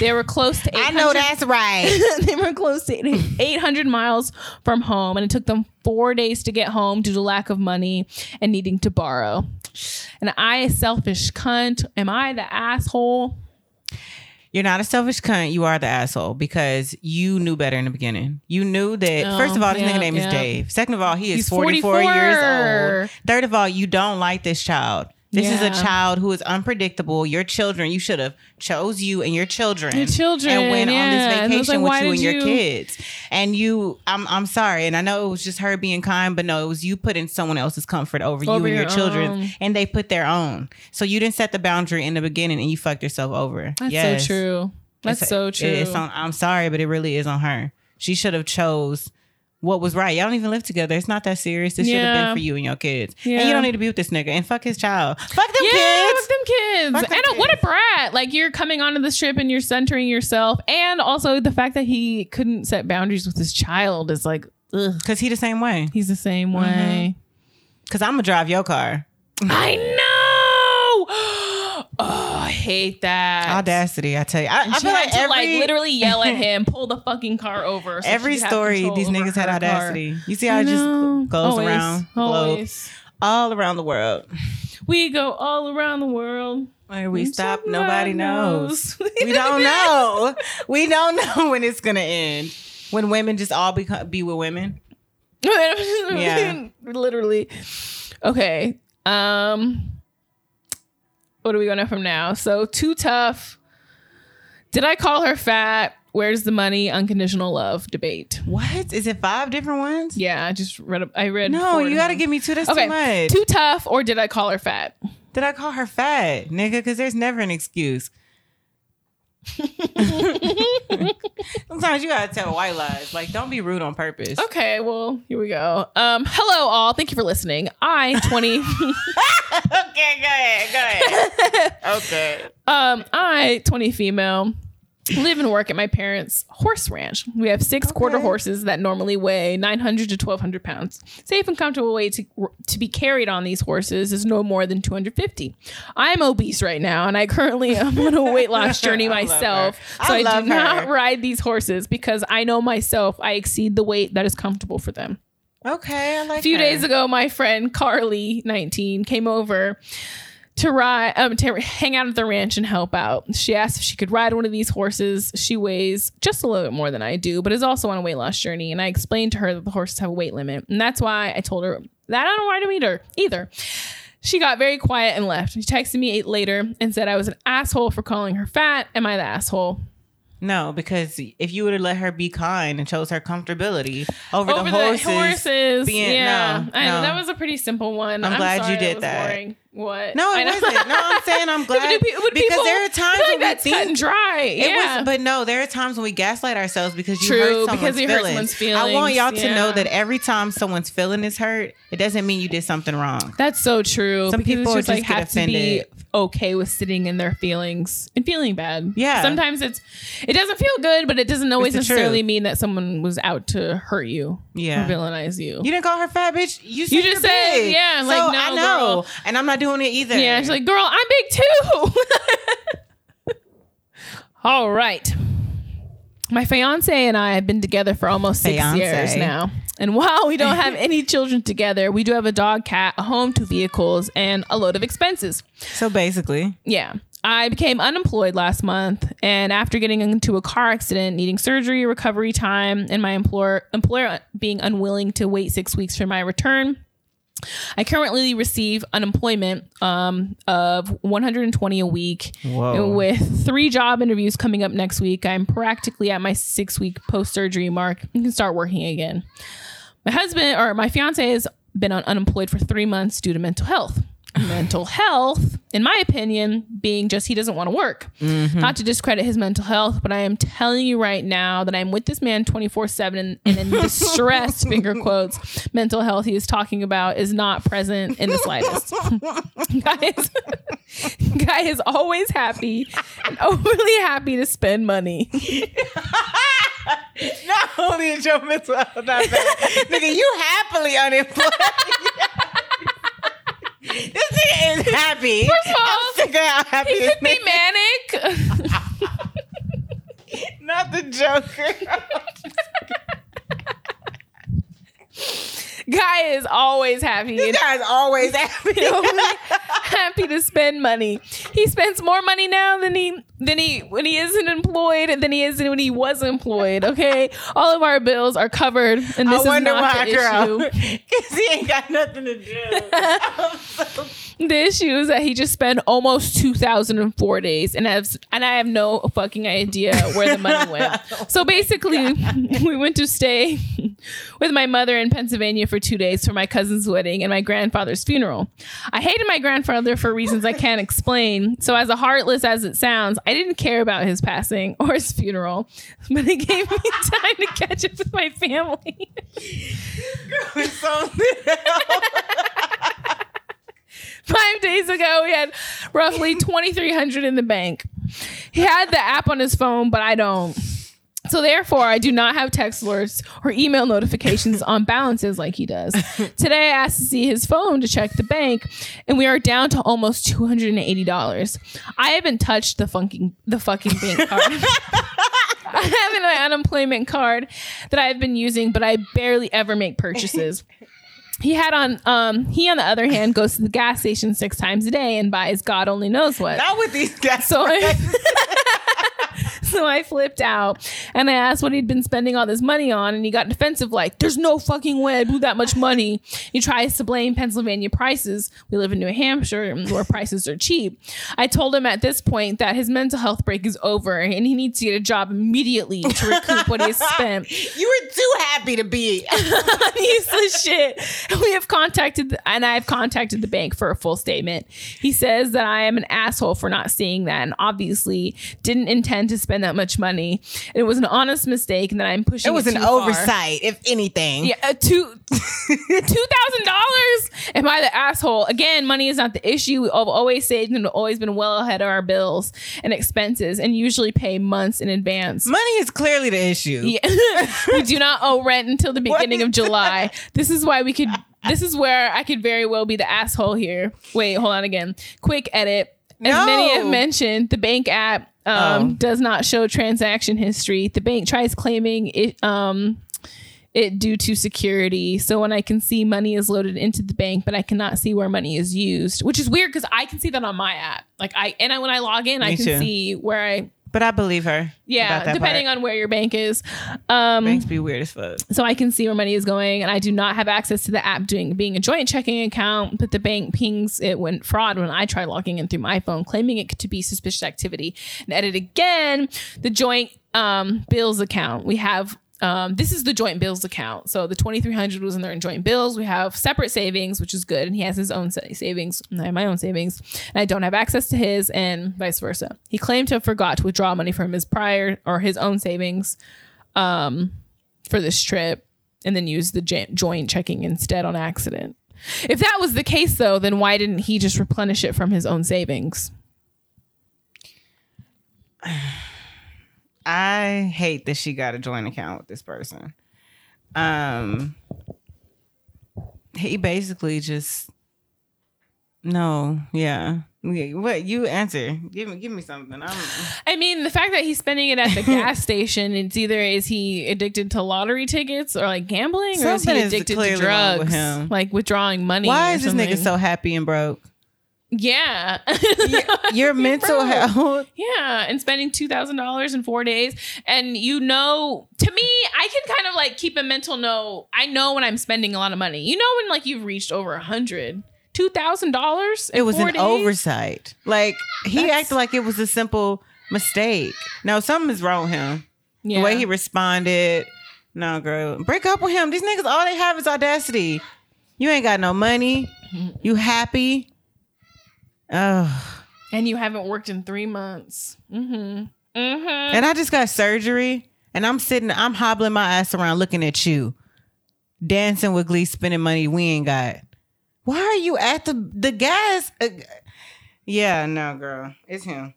They were close to. I know that's right. they were close to 800 miles from home, and it took them four days to get home due to lack of money and needing to borrow. And I, a selfish cunt, am I the asshole? You're not a selfish cunt. You are the asshole because you knew better in the beginning. You knew that. Oh, first of all, this yeah, nigga name yeah. is Dave. Second of all, he is He's 44, years old. Third of all, you don't like this child. This is a child who is unpredictable. Your children, you should have chose you and your children, Your children, and went on this And it was vacation like, with you and did your you- kids. And you, I'm, I'm sorry, and I know it was just her being kind, but no, it was you putting someone else's comfort over, you and your your children, own. and they put their own. So you didn't set the boundary in the beginning, and you fucked yourself over. That's Yes. so true. That's It's- so true. It's on, I'm sorry, but it really is on her. She should have chose what was right. Y'all don't even live together. It's not that serious. This should have been for you and your kids. And you don't need to be with this nigga and fuck his child. Fuck them yeah, kids. fuck them kids. Fuck them and what a kids. brat. Like you're coming onto this trip and you're centering yourself. And also the fact that he couldn't set boundaries with his child is like, ugh. Cause he the same way. He's the same Mm-hmm. way. Cause I'm gonna drive your car. I know. Oh, I hate that. Audacity, I tell you. I, I feel like to every like literally yell at him, pull the fucking car over. so every she could have story, these niggas had her car. audacity. You see how I it just goes Always, around the globe, always. all around the world. We go all around the world. Where we And stop, nobody knows. knows. we don't know. We don't know when it's gonna end. When women just all become be with women. yeah. Literally. Okay. Um what are we going to from now? So too tough. Did I call her fat? Where's the money? Unconditional love debate. What is it? Five different ones? Yeah, I just read. I read. No, you got to give me two. That's Okay, too much. too tough, or did I call her fat? Did I call her fat, nigga? Because there's never an excuse. Sometimes you gotta tell white lies. Like, don't be rude on purpose. Okay, well, here we go. Um, hello all. Thank you for listening. I 20 okay, go ahead. Go ahead. okay. um I 20 female live and work at my parents' horse ranch. We have six quarter horses that normally weigh 900 to 1200 pounds. Safe and comfortable way to to be carried on these horses is no more than 250. I'm obese right now and I currently am on a weight loss journey myself. her. So I I, do not ride these horses because I know myself I exceed the weight that is comfortable for them. Okay, I like A few her. days ago, my friend Carly, 19, came over to ride um to hang out at the ranch and help out. She asked if she could ride one of these horses. She weighs just a little bit more than I do, but is also on a weight loss journey. And I explained to her that the horses have a weight limit, and that's why I told her that I don't ride them either. Either. She got very quiet and left. She texted me later and said I was an asshole for calling her fat. Am I the asshole? No, because if you would have let her be kind and chose her comfortability over, Over the horses, horses. being- yeah, no, I that was a pretty simple one. I'm glad sorry you did that. boring. What? no, it wasn't. No, I'm saying I'm glad Would would because people- there are times like when we that's cut and think dry. It yeah, was, but no, there are times when we gaslight ourselves because you True, hurt someone's because you hurt feelings. I want y'all feelings, to know that every time someone's feeling is hurt, it doesn't mean you did something wrong. That's so true. Some people just, just like get have to be offended. Okay with sitting in their feelings and feeling bad. Yeah. Sometimes it's it doesn't feel good, but it doesn't always necessarily truth. mean that someone was out to hurt you. Yeah. Or villainize you. You didn't call her fat, bitch. You, said You just said, big. yeah, So like, no, I know, girl. and I'm not doing it either. yeah, she's like, girl, I'm big too. All right. My fiance and I have been together for almost six Fiancé. years now. And while we don't have any children together, we do have a dog, cat, a home, two vehicles, and a load of expenses. so basically, Yeah. I became unemployed last month, and after getting into a car accident, needing surgery, recovery time, and my employer employer being unwilling to wait six weeks for my return, I currently receive unemployment um, of 120 a week. Whoa. With three job interviews coming up next week, I'm practically at my six week post surgery mark and can start working again. My husband or my fiance has been unemployed for three months due to mental health. Mental health, in my opinion, being just he doesn't want to work. Mm-hmm. Not to discredit his mental health, but I am telling you right now that I'm with this man 24 7 and in distress, finger quotes, mental health he is talking about is not present in the slightest. Guys, guy is always happy and overly happy to spend money. not only is your mental health not bad, nigga, you happily unemployed. This nigga is happy. First of all, I'm how happy He could be manic. Not the Joker. Guy is always happy. this and guy's always happy. Happy to spend money. He spends more money now than he than he when he isn't employed than he is when he was employed. Okay, all of our bills are covered, and this I wonder is not the girl. issue. Because he ain't got nothing to do. So The issue is that he just spent almost two thousand and four days, and has and I have no fucking idea where the money went. Oh so basically, we went to stay with my mother in Pennsylvania for two days for my cousin's wedding and my grandfather's funeral. I hated my grandfather for reasons I can't explain. So as a heartless as it sounds, I didn't care about his passing or his funeral, but it gave me time to catch up with my family. Five days ago, we had roughly 2,300 in the bank. He had the app on his phone, but I don't. So therefore, I do not have text alerts or email notifications on balances like he does. Today, I asked to see his phone to check the bank, and we are down to almost two hundred and eighty dollars. I haven't touched the fucking the fucking bank card. I have an unemployment card that I've been using, but I barely ever make purchases. He had on um he on the other hand goes to the gas station six times a day and buys God only knows what. not with these guys. So so I flipped out and I asked what he'd been spending all this money on, and he got defensive, like, "There's no fucking way I blew that much money." He tries to blame Pennsylvania prices. We live in New Hampshire, where prices are cheap. I told him at this point that his mental health break is over, and he needs to get a job immediately to recoup what he spent. you were too happy to be. useless shit. We have contacted, and I have contacted the bank for a full statement. He says that I am an asshole for not seeing that, and obviously didn't intend to spend that much money. It was an honest mistake, and that I'm pushing. It was an too far. oversight, if anything. Yeah, uh, two two thousand dollars. Am I the asshole? Again, money is not the issue. We've always saved and always been well ahead of our bills and expenses, and usually pay months in advance. Money is clearly the issue. Yeah. we do not owe rent until the beginning of July. This is why we could. This is where I could very well be the asshole here. Wait, hold on again. Quick edit. As No. many have mentioned, the bank app um, Oh. does not show transaction history. The bank tries claiming it. Um, it due to security. So when I can see money is loaded into the bank, but I cannot see where money is used, which is weird because I can see that on my app. Like I and I when I log in, I can too. see where I But I believe her. yeah, about that depending part. on where your bank is. Um banks be weird as fuck. so I can see where money is going, and I do not have access to the app doing being a joint checking account. But the bank pings it when fraud when I try logging in through my phone, claiming it to be suspicious activity. And edit again the joint um, bills account. We have. Um, this is the joint bills account. So the 2300 was in there in joint bills. We have separate savings, which is good. And he has his own savings. And I have my own savings. And I don't have access to his and vice versa. He claimed to have forgot to withdraw money from his prior or his own savings um, for this trip and then use the joint checking instead on accident. If that was the case, though, then why didn't he just replenish it from his own savings? I hate that she got a joint account with this person. Um, he basically just no, yeah. What you answer? Give me, give me something. I'm, I mean, the fact that he's spending it at the gas station, it's either is he addicted to lottery tickets or like gambling, or is Something he is addicted to drugs, with like withdrawing money? why is this nigga so happy and broke? Yeah, Your mental health. Yeah, and spending two thousand dollars in four days, and you know, to me, I can kind of like keep a mental note. I know when I'm spending a lot of money. You know, when like you've reached over a hundred, two thousand dollars. It was an days? oversight. Like he That's- acted like it was a simple mistake. No, something is wrong with him. Yeah. The way he responded. No, girl. Break up with him. These niggas, all they have is audacity. You ain't got no money. You happy. Oh. and you haven't worked in three months. Mm-hmm. Mm-hmm. And I just got surgery. And I'm sitting, I'm hobbling my ass around looking at you. Dancing with Glee, spending money we ain't got. Why are you at the the gas? Uh, yeah, no, girl. It's him.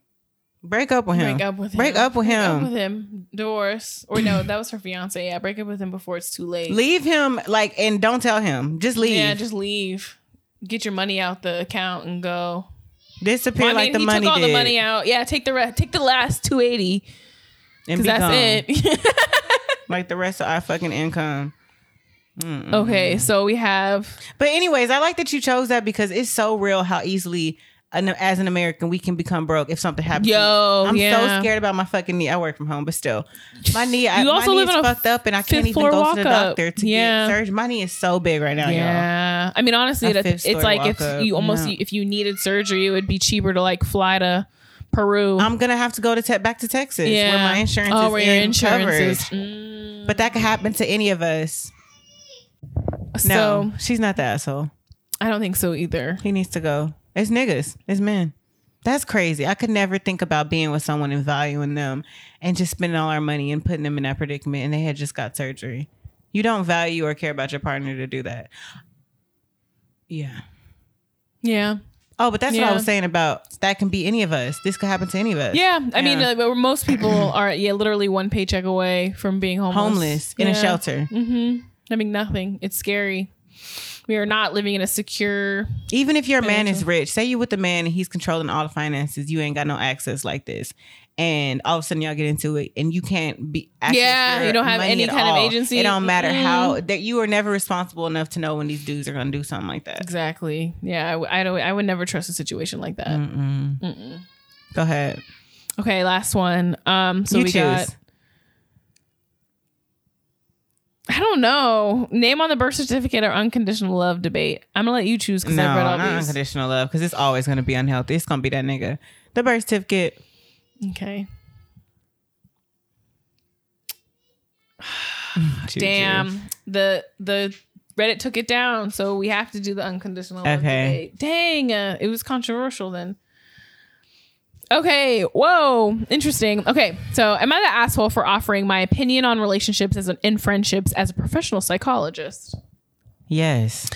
Break up with him. Break up with him. Break up with him. Break up with him. Divorce. Or no, that was her fiance. Yeah, break up with him before it's too late. Leave him, like, and don't tell him. Just leave. Yeah, just leave. Get your money out the account and go. Disappear Well, I like mean, the he money took all did. the money out. Yeah, take the re- take the last two eighty and be that's gone. it. Like the rest of our fucking income. Mm-mm. okay, so we have But anyways, I like that you chose that because it's so real how easily an, as an American we can become broke if something happens. Yo. I'm yeah. so scared about my fucking knee. I work from home, but still, my knee. I, You my also knee live a fucked up, and I can't even go to the doctor to Yeah. get surgery. My knee is so big right now, y'all. yeah. I mean, honestly, it, it's like if walk-up, you almost yeah. if you needed surgery, it would be cheaper to like fly to Peru. I'm gonna have to go to te- back to Texas yeah. where my insurance oh, is where your insurance coverage. is. Mm. But that could happen to any of us. so No, she's not the asshole. I don't think so either. He needs to go. It's niggas. It's men. That's crazy. I could never think about being with someone and valuing them and just spending all our money and putting them in that predicament and they had just got surgery. You don't value or care about your partner to do that. Yeah. Yeah. Oh, but that's what I was saying about that can be any of us. This could happen to any of us. Yeah, I mean, uh, most people are yeah, literally one paycheck away from being homeless. Homeless in a shelter. Mm-hmm. I mean, nothing. It's scary. We are not living in a secure. Even if your man is rich, say you with the man and he's controlling all the finances, you ain't got no access like this. And all of a sudden y'all get into it and you can't be Yeah, you don't have any kind of agency. It don't matter Mm-mm. how that you are never responsible enough to know when these dudes are gonna do something like that. Exactly. Yeah, I, I don't. I would never trust a situation like that. Mm-mm. Mm-mm. Go ahead. Okay, last one. Um, so you we choose. got. I don't know. Name on the birth certificate or unconditional love debate. I'm gonna let you choose because no, I've read all not these. unconditional love because it's always gonna be unhealthy. It's gonna be that nigga. The birth certificate. Okay. Damn. The the Reddit took it down, so we have to do the unconditional love Okay. debate. Dang, uh, it was controversial then. Okay, whoa, interesting. Okay, so am I the asshole for offering my opinion on relationships as an, in friendships as a professional psychologist? Yes.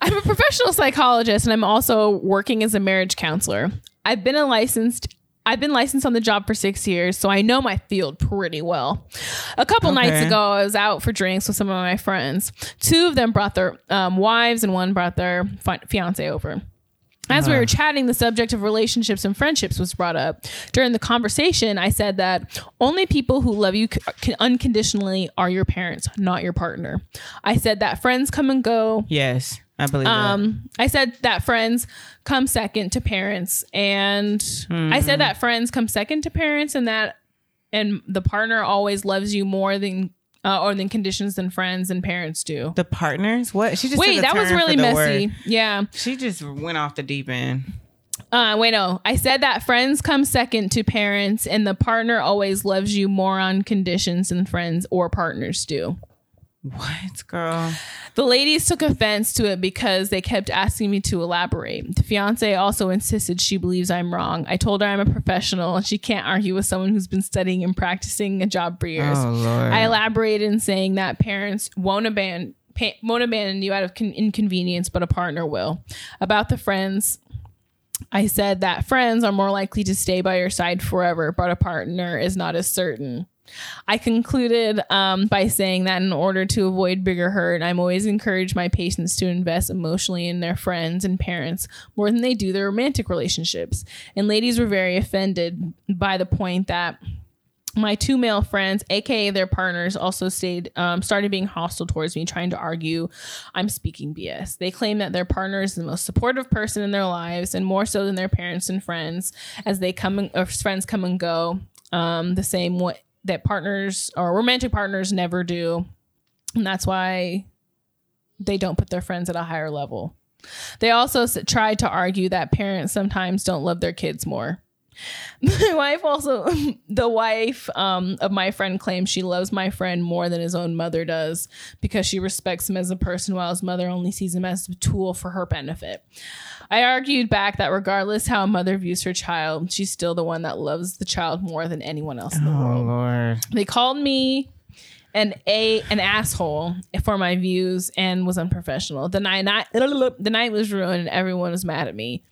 I'm a professional psychologist and I'm also working as a marriage counselor. I've been a licensed I've been licensed on the job for six years, so I know my field pretty well. A couple nights ago, I was out for drinks with some of my friends. Two of them brought their um, wives, and one brought their fi- fiance over. As we Uh-huh. were chatting, the subject of relationships and friendships was brought up. During the conversation, I said that only people who love you unconditionally are your parents, not your partner. I said that friends come and go. Yes, I believe that. Um, I said that friends come second to parents, and I said that friends come second to parents, and that and the partner always loves you more than uh, or than conditions than friends and parents do. The partners? What? She just Wait, that was really messy. word. Yeah. She just went off the deep end. Uh, wait, no. I said that friends come second to parents, and the partner always loves you more on conditions than friends or partners do. What, girl? The ladies took offense to it because they kept asking me to elaborate. The fiance also insisted she believes I'm wrong. I told her I'm a professional and she can't argue with someone who's been studying and practicing a job for years. Oh Lord. I elaborated in saying that parents won't abandon pa- won't abandon you out of con- inconvenience, but a partner will. About the friends, I said that friends are more likely to stay by your side forever, but a partner is not as certain. I concluded um, by saying that in order to avoid bigger hurt, I'm always encourage my patients to invest emotionally in their friends and parents more than they do their romantic relationships. And ladies were very offended by the point that my two male friends, aka their partners, also stayed um, started being hostile towards me, trying to argue I'm speaking BS. They claim that their partner is the most supportive person in their lives, and more so than their parents and friends, as they come and, or friends come and go, um, the same way that partners or romantic partners never do, and that's why they don't put their friends at a higher level. They also tried to argue that parents sometimes don't love their kids more. My wife also, the wife um, of my friend claims she loves my friend more than his own mother does because she respects him as a person while his mother only sees him as a tool for her benefit. I argued back that regardless how a mother views her child, she's still the one that loves the child more than anyone else in the oh world. Lord. They called me an a an asshole for my views and was unprofessional. The night, night the night was ruined and everyone was mad at me.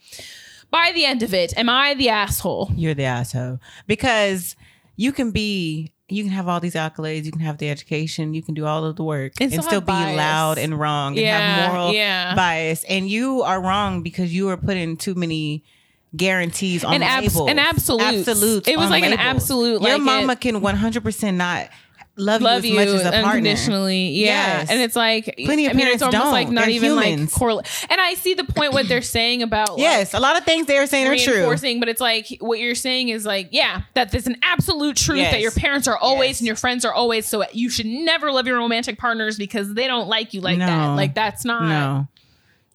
By the end of it, am I the asshole? You're the asshole because you can be. You can have all these accolades. You can have the education. You can do all of the work And and, still be bias. loud and wrong and Yeah, have moral yeah. bias. And you are wrong because you are putting too many guarantees on An abs- labels. an absolutes. Absolutes. It was like an absolute, Your like mama it- can 100 percent not love, Love you you as much as a partner. unconditionally, yeah. Yes. And it's like Plenty of I mean, it's almost don't. like not They're even humans. like correlate. And I see the point what they're saying about like, Yes, a lot of things they are saying are true. but it's like what you're saying is like, yeah, that there's an absolute truth Yes. that your parents are always Yes. and your friends are always. So you should never love your romantic partners because they don't like you like No. that. Like that's not. No.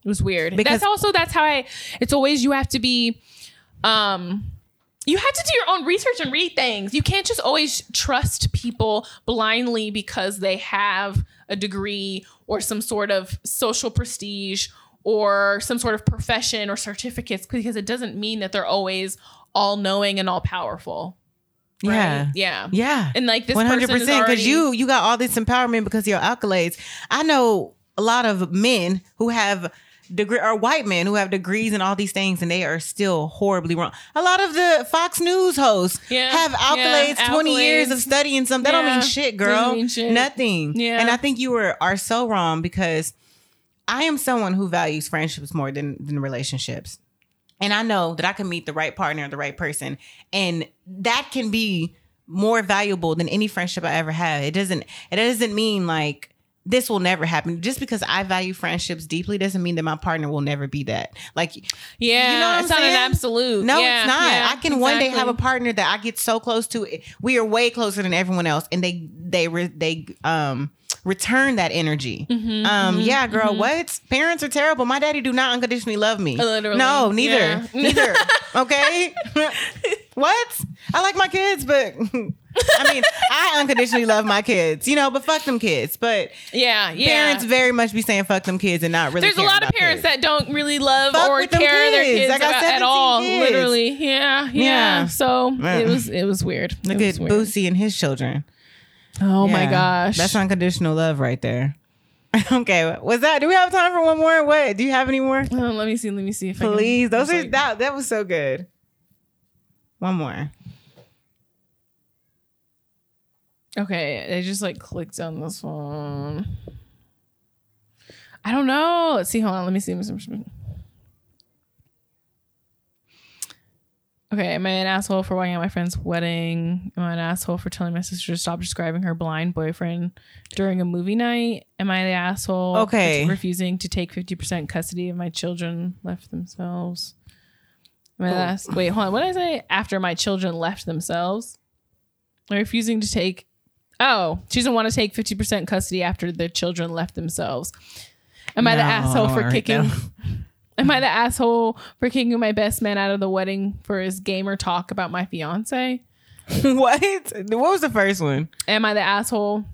It was weird. Because- that's also that's how I. It's always you have to be. Um, you have to do your own research and read things. You can't just always trust people blindly because they have a degree or some sort of social prestige or some sort of profession or certificates because it doesn't mean that they're always all knowing and all powerful. Right? Yeah. Yeah. Yeah. And like this One hundred person is percent, already because you you got all this empowerment because of your accolades. I know a lot of men who have degree or white men who have degrees and all these things, and they are still horribly wrong. A lot of the Fox News hosts Yeah, have yeah, accolades, twenty years of studying something. That don't mean shit, girl. mean shit. Nothing. Yeah. And I think you were are so wrong because I am someone who values friendships more than than relationships. And I know that I can meet the right partner, the right person, and that can be more valuable than any friendship I ever had. It doesn't it doesn't mean like this will never happen. Just because I value friendships deeply doesn't mean that my partner will never be that. Like Yeah, You know what it's I'm not an saying? absolute. no, Yeah, it's not. yeah, I can one day have a partner that I get so close to. We are way closer than everyone else, and they they re, they um return that energy. Mm-hmm, um, yeah, girl, what? Parents are terrible. My daddy do not unconditionally love me. Literally, no, neither, yeah. neither. Okay, what? I like my kids, but. I mean, I unconditionally love my kids, you know, but fuck them kids. But Yeah, yeah. parents very much be saying fuck them kids and not really. There's a lot of parents kids. that don't really love Fuck or care their kids. kids got about, at all. kids. Literally, yeah, yeah. Yeah. So Yeah. it was it was weird. Look it at weird. Boosie and his children. Oh my gosh, That's unconditional love right there. okay. Was that do we have time for one more? What? Do you have any more? Oh, let me see. Let me see if Please. Those are like- that that was so good. One more. Okay, I just like clicked on this one. I don't know. Let's see. Hold on. Let me see. Okay, am I an asshole for walking at my friend's wedding? Am I an asshole for telling my sister to stop describing her blind boyfriend during a movie night? Am I the asshole Okay. for refusing to take 50% custody of my children left themselves? Am I the oh. ass- Wait, hold on. What did I say? After my children left themselves? I'm refusing to take. Oh, she doesn't want to take 50% custody after their children left themselves. Am I the asshole for kicking? Am I the asshole for kicking my best man out of the wedding for his gamer talk about my fiance? what? What was the first one? Am I the asshole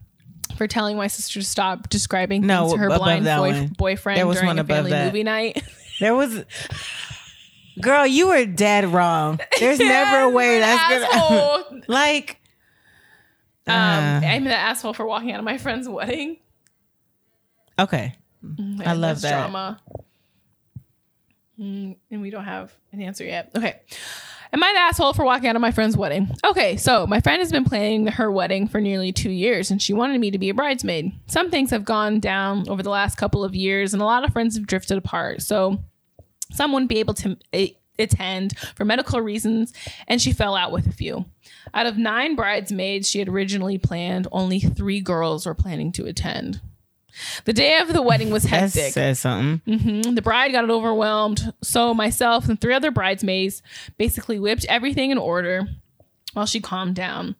for telling my sister to stop describing No, things to her blind boy- boyfriend There was during one a family that. movie night? There was. Girl, you were dead wrong. There's never a way that's gonna. like. um, uh, I'm the asshole for walking out of my friend's wedding. okay. I love that. drama. Mm, and we don't have an answer yet. Okay. Am I the asshole for walking out of my friend's wedding? Okay, so my friend has been planning her wedding for nearly two years and she wanted me to be a bridesmaid. Some things have gone down over the last couple of years and a lot of friends have drifted apart. So some wouldn't be able to eh, attend for medical reasons and she fell out with a few. Out of nine bridesmaids she had originally planned, only three girls were planning to attend. The day of the wedding was That hectic. says something. Mhm. The bride got overwhelmed. So myself and three other bridesmaids basically whipped everything in order while she calmed down.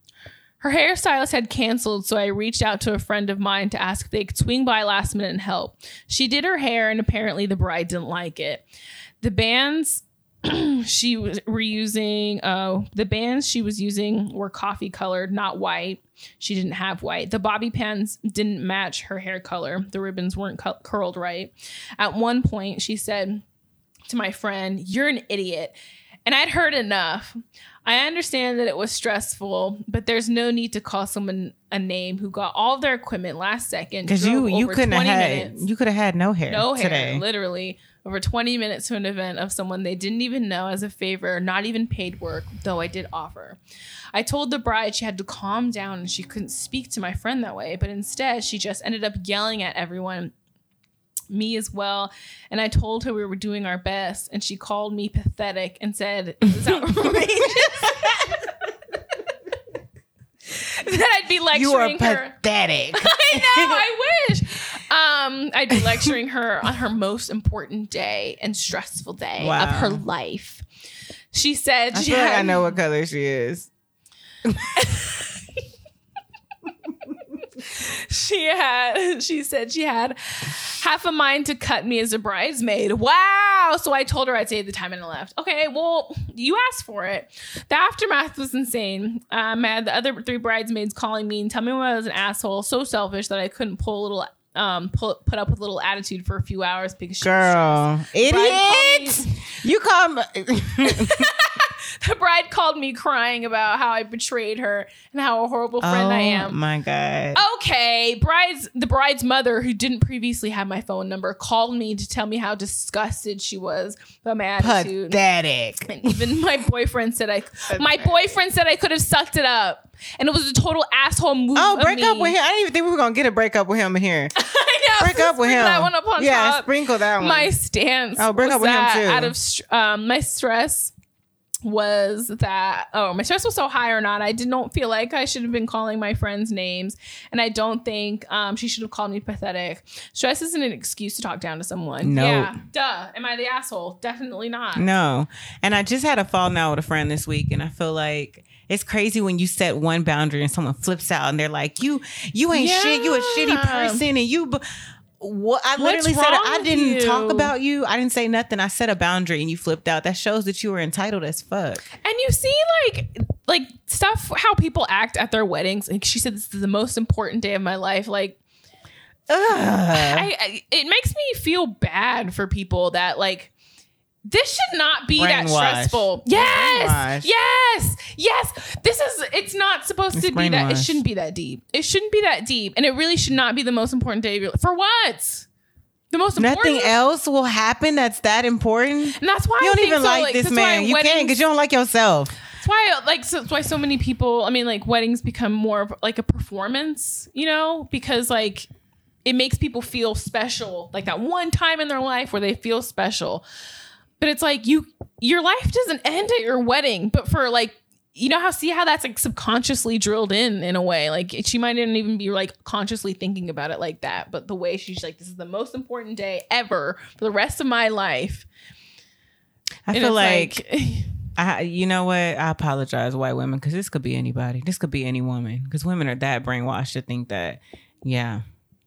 Her hairstylist had canceled, so I reached out to a friend of mine to ask if they could swing by last minute and help. She did her hair, and apparently the bride didn't like it. The bands she was reusing using, uh, the bands she was using were coffee colored, not white. She didn't have white. The bobby pins didn't match her hair color. The ribbons weren't cu- curled right. At one point, she said to my friend, You're an idiot. And I'd heard enough. I understand that it was stressful, but there's no need to call someone a name who got all their equipment last second. Because you you couldn't have had minutes, you could have had no hair no hair, today. literally over 20 minutes to an event of someone they didn't even know as a favor, not even paid work, though I did offer. I told the bride she had to calm down and she couldn't speak to my friend that way, but instead she just ended up yelling at everyone, me as well. And I told her we were doing our best, and she called me pathetic and said, This is outrageous. that I'd be lecturing You are her. pathetic. I know. I wish. Um, I'd be lecturing her on her most important day and stressful day Wow. of her life. She said I she feel like I know what color she is. she had she said she had half a mind to cut me as a bridesmaid. Wow. So I told her I'd save the time and I left. Okay, well, you asked for it. The aftermath was insane. Um, I had the other three bridesmaids calling me and telling me I was an asshole, so selfish that I couldn't pull a little um pull, put up with a little attitude for a few hours because she Girl, idiot! You call me. the bride called me crying about how I betrayed her and how a horrible friend I Oh am. my god. Okay, bride's the bride's mother, who didn't previously have my phone number, called me to tell me how disgusted she was about my attitude. Pathetic. And even my boyfriend said I, my boyfriend said I could have sucked it up, and it was a total asshole move. Oh, break up with him. I didn't even think we were gonna get a break up with him in here. I know, Break up with him. That one yeah, top. sprinkle that one. my stance. Oh, break up with him, too. Out of um, my stress was that oh my stress was so high or not i did not feel like i should have been calling my friends names and i don't think um, she should have called me pathetic stress isn't an excuse to talk down to someone Nope. yeah duh am i the asshole definitely not No. And I just had a fall now with a friend this week, and I feel like it's crazy when you set one boundary and someone flips out and they're like, "You, you ain't shit. You a shitty person." And you, b- what? I literally said, I didn't you? talk about you. I didn't say nothing. I set a boundary and you flipped out. That shows that you were entitled as fuck. and you see like like stuff how people act at their weddings like she said this is the most important day of my life like. I, I it makes me feel bad for people that like this should not be that stressful. Yes, yes, yes. This is it's not supposed It's to be that. It shouldn't be that deep. It shouldn't be that deep, and it really should not be the most important day of your life. For what? The most important. Nothing else will happen that's that important. And that's why You I don't even so, like this man. You can't because you don't like yourself. That's why, like, so, that's why so many people. I mean, like, weddings become more of, like a performance, you know, because like it makes people feel special, like that one time in their life where they feel special. But it's like you your life doesn't end at your wedding, but for like you know how see how that's like subconsciously drilled in in a way like she might not even be like consciously thinking about it like that but the way she's like this is the most important day ever for the rest of my life I And feel it's like, I, you know what? I apologize, white women, because this could be anybody. This could be any woman, because women are that brainwashed to think that, yeah,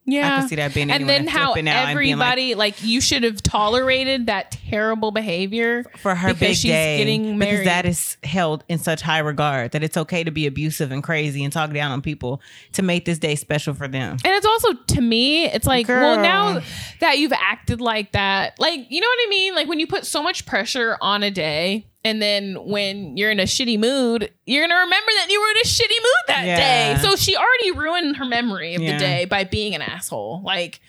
yeah I can see that being. and then how flipping out and being like, everybody like, you should have tolerated that terrible behavior for her because big she's day getting because married. that is held in such high regard that it's okay to be abusive and crazy and talk down on people to make this day special for them. And it's also to me, it's like, well, now that you've acted like that, like, you know what I mean? Like when you put so much pressure on a day, and then when you're in a shitty mood, you're gonna remember that you were in a shitty mood that Yeah. day. So she already ruined her memory of Yeah. the day by being an asshole. Like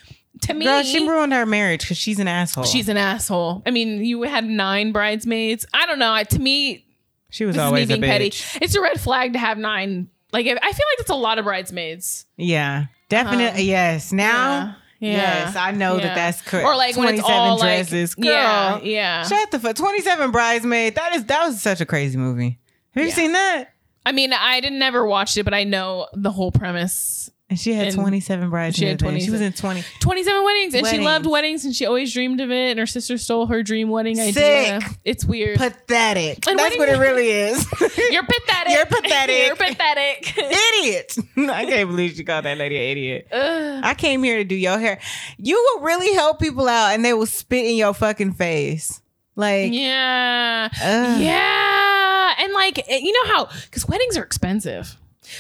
to me, Girl, she ruined her marriage because she's an asshole. she's an asshole. I mean, you had nine bridesmaids. I don't know. I, to me, she was always a being bitch. petty. It's a red flag to have nine. Like I feel like that's a lot of bridesmaids. Yeah, definitely. yes. Now, Uh-huh. Yeah. yes, I know Yeah. that that's correct. Or like when it's 27 all dresses. like, Girl, yeah, yeah. Shut the fuck. 27 bridesmaid. That is that was such a crazy movie. Have you Yeah. seen that? I mean, I didn't never watched it, but I know the whole premise. And she had And 27 bridesmaids. she had man. She was 27. in 20. 27 weddings, and she loved weddings, and she always dreamed of it. And her sister stole her dream wedding idea. Sick. It's weird. Pathetic. And That's what what it really is. You're pathetic. You're pathetic. You're pathetic. idiot. I can't believe she called that lady an idiot. Ugh. I came here to do your hair. You will really help people out and they will spit in your fucking face. Like, yeah. ugh. Yeah. And like, eh, you know how, because weddings are expensive.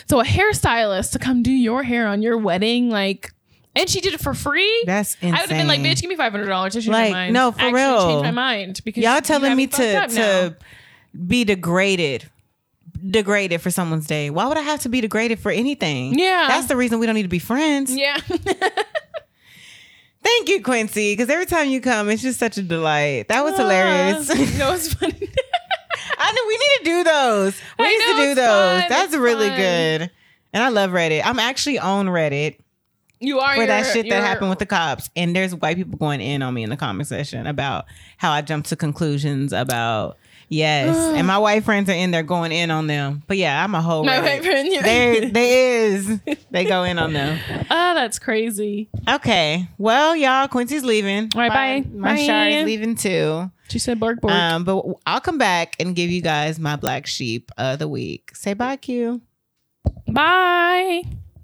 So a hairstylist to come do your hair on your wedding, like, and she did it for free. that's insane. I would have been like, bitch, give me five hundred dollars. Like, my mind. no, for Actually real. change my mind because Y'all telling me to to be degraded. Degraded for someone's day. Why would I have to be degraded for anything? Yeah. That's the reason we don't need to be friends. yeah. Thank you, Quincy. Because every time you come, it's just such a delight. That was hilarious. Uh, no, it's funny. I know we need to do those. We I need know, to do those. fun, That's it's really fun. good. And I love Reddit. I'm actually on Reddit you are for that your- shit that happened with the cops. And there's white people going in on me in the comment section about how I jumped to conclusions about yes. and my white friends are in there going in on them. But yeah, I'm a whole My white friend, you- There, there is. They go in on them. Oh, that's crazy. Okay. Well, y'all, Quincy's leaving. All right, bye. My Bye. Shar is leaving too. She said bark bark. Um, but I'll come back and give you guys my black sheep of the week. Say bye, Q. Bye.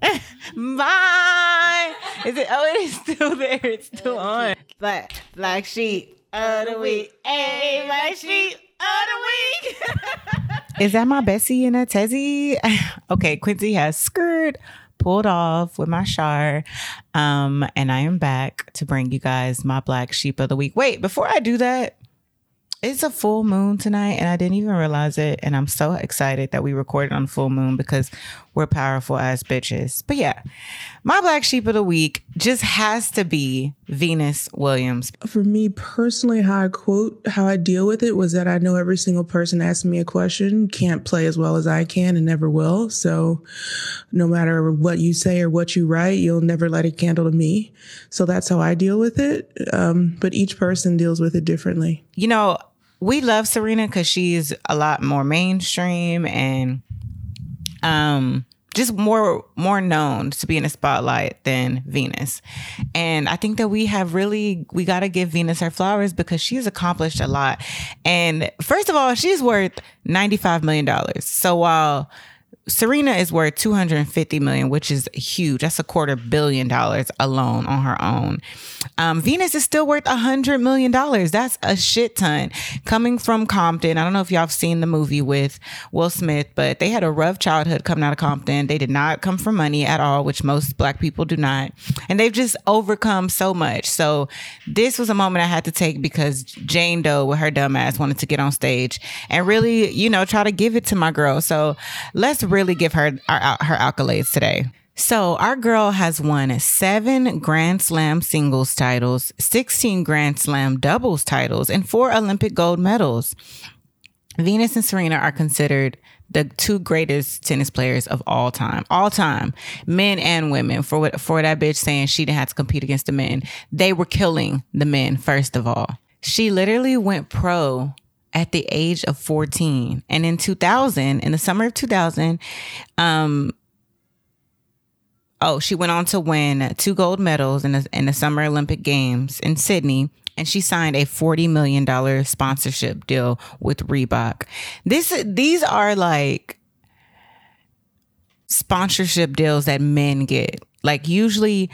Bye. Is it? Oh, it is still there. It's still on. Black black sheep of the week. Hey, black sheep of the week. is that my Bessie and a Tezzy? okay, Quincy has skirt pulled off with my shar. Um, and I am back to bring you guys my black sheep of the week. Wait, before I do that, it's a full moon tonight, and I didn't even realize it. And I'm so excited that we recorded on full moon because we're powerful as bitches. But yeah, my black sheep of the week just has to be Venus Williams. For me personally, how I quote, how I deal with it was that I know every single person asking me a question can't play as well as I can and never will. So no matter what you say or what you write, you'll never light a candle to me. So that's how I deal with it. Um, but each person deals with it differently. You know, we love Serena because she's a lot more mainstream and um just more more known to be in the spotlight than Venus. And I think that we have really we got to give Venus her flowers because she's accomplished a lot. And first of all, she's worth 95 million dollars. So while Serena is worth 250 million, which is huge. That's a quarter billion dollars alone on her own. Um, Venus is still worth a hundred million dollars. That's a shit ton. Coming from Compton, I don't know if y'all have seen the movie with Will Smith, but they had a rough childhood coming out of Compton. They did not come from money at all, which most black people do not. And they've just overcome so much. So this was a moment I had to take because Jane Doe with her dumb ass wanted to get on stage and really, you know, try to give it to my girl. So let's really give her our, her accolades today. So our girl has won seven Grand Slam singles titles, 16 Grand Slam doubles titles, and four Olympic gold medals. Venus and Serena are considered the two greatest tennis players of all time, all time, men and women. For what for that bitch saying she didn't have to compete against the men, they were killing the men first of all. She literally went pro at the age of 14. And in 2000, in the summer of 2000, um, oh, she went on to win two gold medals in the, in the Summer Olympic Games in Sydney. And she signed a $40 million sponsorship deal with Reebok. This, these are like sponsorship deals that men get. Like usually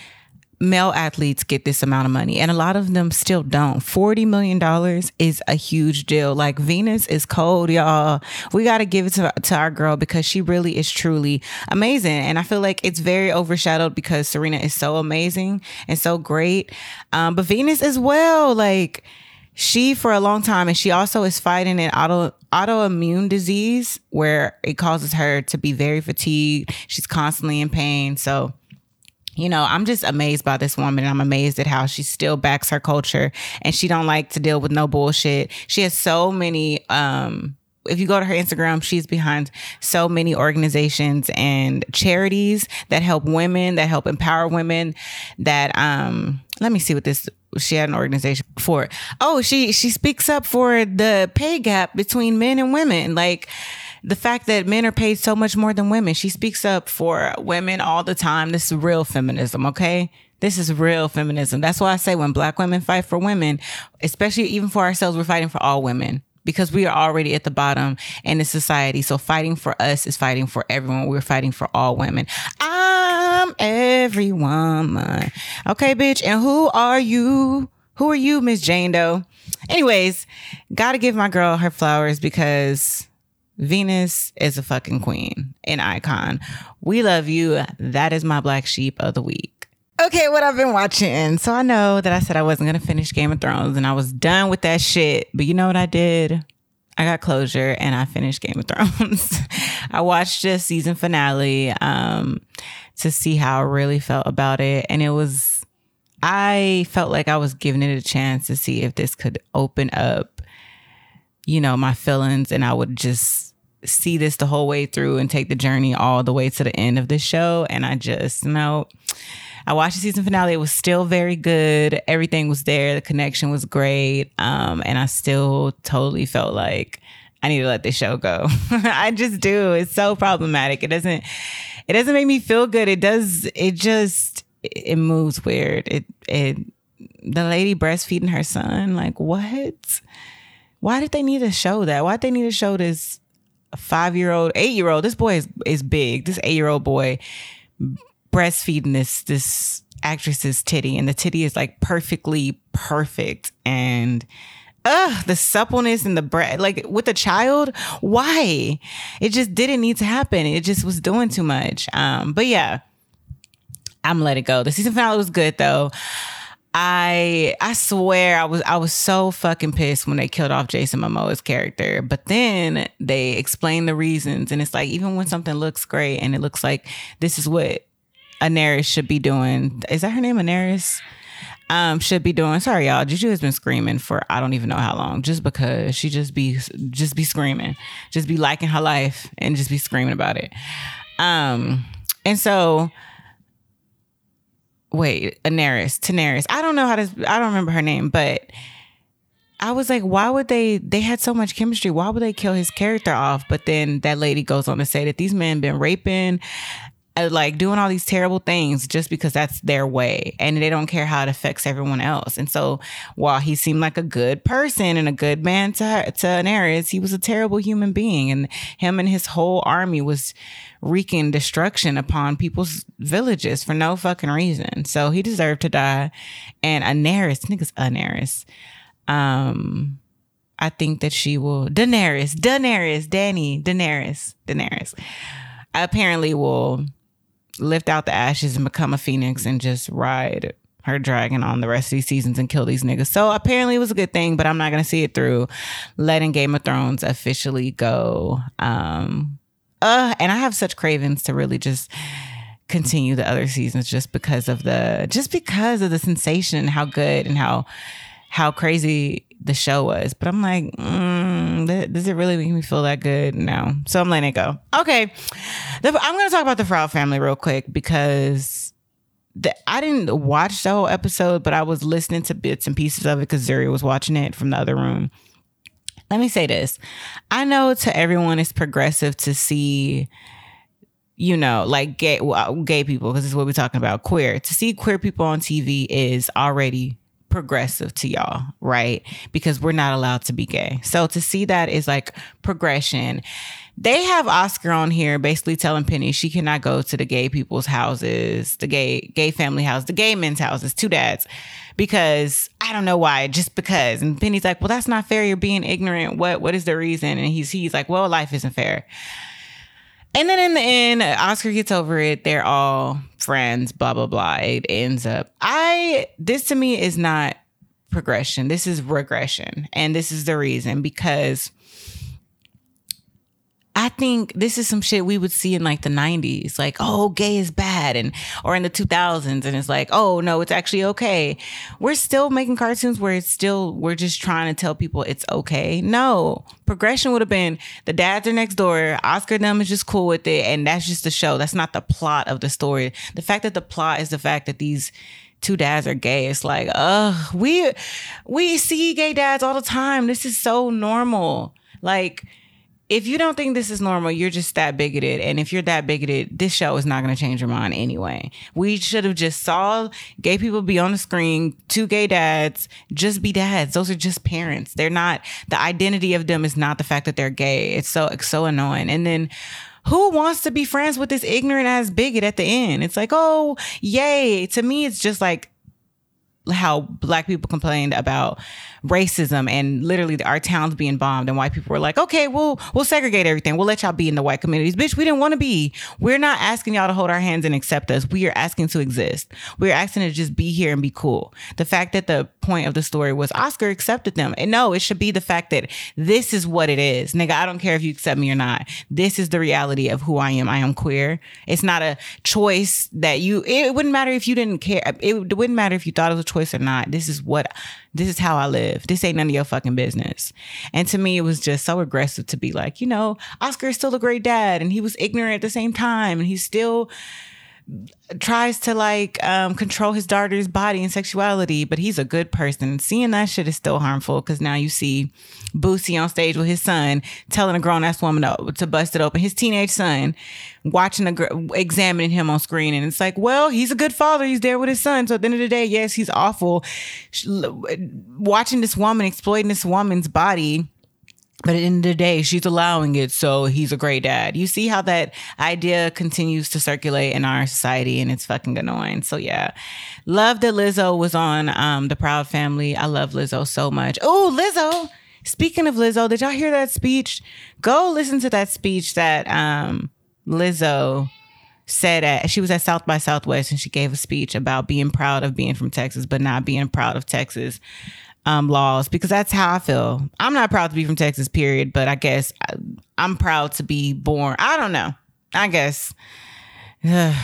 male athletes get this amount of money and a lot of them still don't. 40 million dollars is a huge deal. Like venus is cold y'all. We got to give it to, to our girl because she really is truly amazing and i feel like it's very overshadowed because serena is so amazing and so great. Um, but venus as well like she for a long time and she also is fighting an auto autoimmune disease where it causes her to be very fatigued. She's constantly in pain so you know i'm just amazed by this woman i'm amazed at how she still backs her culture and she don't like to deal with no bullshit she has so many um if you go to her Instagram, she's behind so many organizations and charities that help women, that help empower women. That um, let me see what this. She had an organization for. Oh, she she speaks up for the pay gap between men and women. Like the fact that men are paid so much more than women. She speaks up for women all the time. This is real feminism, okay? This is real feminism. That's why I say when black women fight for women, especially even for ourselves, we're fighting for all women because we are already at the bottom in the society. So fighting for us is fighting for everyone. We're fighting for all women. I'm every woman. Okay, bitch. And who are you? Who are you, Miss Jane Doe? Anyways, gotta give my girl her flowers because Venus is a fucking queen, an icon. We love you. That is my black sheep of the week. Okay, what I've been watching. So I know that I said I wasn't going to finish Game of Thrones and I was done with that shit. But you know what I did? I got closure and I finished Game of Thrones. I watched the season finale um, to see how I really felt about it. And it was, I felt like I was giving it a chance to see if this could open up, you know, my feelings and I would just see this the whole way through and take the journey all the way to the end of the show. And I just, you know, I watched the season finale. It was still very good. Everything was there. The connection was great. Um, and I still totally felt like I need to let this show go. I just do. It's so problematic. It doesn't it doesn't make me feel good. It does it just it moves weird. It it the lady breastfeeding her son, like what? Why did they need to show that? Why did they need to show this five year old, eight year old? This boy is is big. This eight year old boy breastfeeding this this actress's titty and the titty is like perfectly perfect. And ugh the suppleness and the breast like with a child? Why? It just didn't need to happen. It just was doing too much. Um but yeah i'm let it go. The season finale was good though I I swear I was I was so fucking pissed when they killed off Jason Momoa's character. But then they explained the reasons and it's like even when something looks great and it looks like this is what Anaris should be doing. Is that her name, Anaris? Um, should be doing. Sorry, y'all. Juju has been screaming for I don't even know how long, just because she just be just be screaming, just be liking her life and just be screaming about it. Um, and so wait, Anaris, Tanaris. I don't know how to. I don't remember her name, but I was like, why would they? They had so much chemistry. Why would they kill his character off? But then that lady goes on to say that these men been raping uh, like doing all these terrible things just because that's their way and they don't care how it affects everyone else. And so while he seemed like a good person and a good man to her, to Anaris, he was a terrible human being and him and his whole army was wreaking destruction upon people's villages for no fucking reason. So he deserved to die. And Anaris, niggas Anaris, um, I think that she will Daenerys, Daenerys, Danny, Daenerys, Daenerys apparently will lift out the ashes and become a phoenix and just ride her dragon on the rest of these seasons and kill these niggas. So apparently it was a good thing, but I'm not gonna see it through letting Game of Thrones officially go. Um uh and I have such cravings to really just continue the other seasons just because of the just because of the sensation, and how good and how how crazy the show was. But I'm like, mm, does it really make me feel that good? No. So I'm letting it go. Okay. The, I'm going to talk about the Proud family real quick because the, I didn't watch the whole episode, but I was listening to bits and pieces of it because Zuri was watching it from the other room. Let me say this. I know to everyone it's progressive to see, you know, like gay gay people, because this is what we're talking about, queer. To see queer people on TV is already progressive to y'all, right? Because we're not allowed to be gay. So to see that is like progression. They have Oscar on here basically telling Penny she cannot go to the gay people's houses, the gay gay family house, the gay men's houses, two dads, because I don't know why, just because. And Penny's like, "Well, that's not fair. You're being ignorant. What what is the reason?" And he's he's like, "Well, life isn't fair." And then in the end, Oscar gets over it. They're all friends, blah, blah, blah. It ends up. I, this to me is not progression. This is regression. And this is the reason because I think this is some shit we would see in like the 90s, like, oh, gay is bad, and or in the 2000s, and it's like, oh, no, it's actually okay. We're still making cartoons where it's still, we're just trying to tell people it's okay. No, progression would have been the dads are next door, Oscar them is just cool with it, and that's just the show. That's not the plot of the story. The fact that the plot is the fact that these two dads are gay. It's like, uh, we we see gay dads all the time. This is so normal. Like, if you don't think this is normal, you're just that bigoted. And if you're that bigoted, this show is not going to change your mind anyway. We should have just saw gay people be on the screen, two gay dads, just be dads. Those are just parents. They're not, the identity of them is not the fact that they're gay. It's so, it's so annoying. And then, who wants to be friends with this ignorant ass bigot at the end? It's like, oh, yay. To me, it's just like how black people complained about racism and literally our towns being bombed and white people were like okay we'll we'll segregate everything. We'll let y'all be in the white communities. Bitch we didn't want to be. We're not asking y'all to hold our hands and accept us. We are asking to exist. We're asking to just be here and be cool. The fact that the point of the story was oscar accepted them. And no it should be the fact that this is what it is. Nigga i don't care if you accept me or not. This is the reality of who i am. I am queer. It's not a choice that you it wouldn't matter if you didn't care. It wouldn't matter if you thought it was a choice or not this is what this is how I live. This ain't none of your fucking business. And to me, it was just so aggressive to be like, you know, Oscar is still a great dad and he was ignorant at the same time and he's still tries to like um, control his daughter's body and sexuality, but he's a good person. Seeing that shit is still harmful because now you see Boosie on stage with his son telling a grown ass woman to, to, bust it open. His teenage son watching a gr- examining him on screen, and it's like, well, he's a good father. He's there with his son. So at the end of the day, yes, he's awful. Watching this woman exploiting this woman's body but at the end of the day, she's allowing it, so he's a great dad. You see how that idea continues to circulate in our society, and it's fucking annoying. So yeah, love that Lizzo was on um, the Proud Family. I love Lizzo so much. Oh, Lizzo. Speaking of Lizzo, did y'all hear that speech? Go listen to that speech that um, Lizzo said at she was at South by Southwest and she gave a speech about being proud of being from Texas, but not being proud of Texas um, laws because that's how I feel. I'm not proud to be from Texas, period, but I guess I, I'm proud to be born. I don't know. I guess.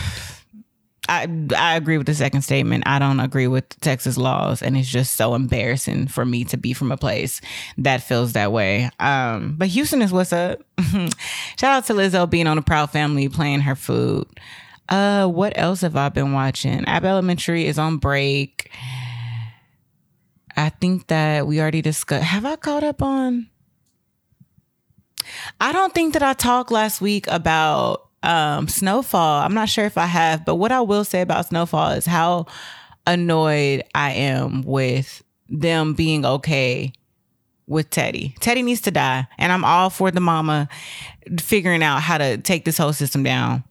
I I agree with the second statement. I don't agree with Texas laws, and it's just so embarrassing for me to be from a place that feels that way. Um, but Houston is what's up. Shout out to Lizzo being on a Proud Family, playing her food. Uh, what else have I been watching? Abbott Elementary is on break. I think that we already discussed. Have I caught up on? I don't think that I talked last week about um, Snowfall. I'm not sure if I have, but what I will say about Snowfall is how annoyed I am with them being okay with Teddy. Teddy needs to die, and I'm all for the mama figuring out how to take this whole system down.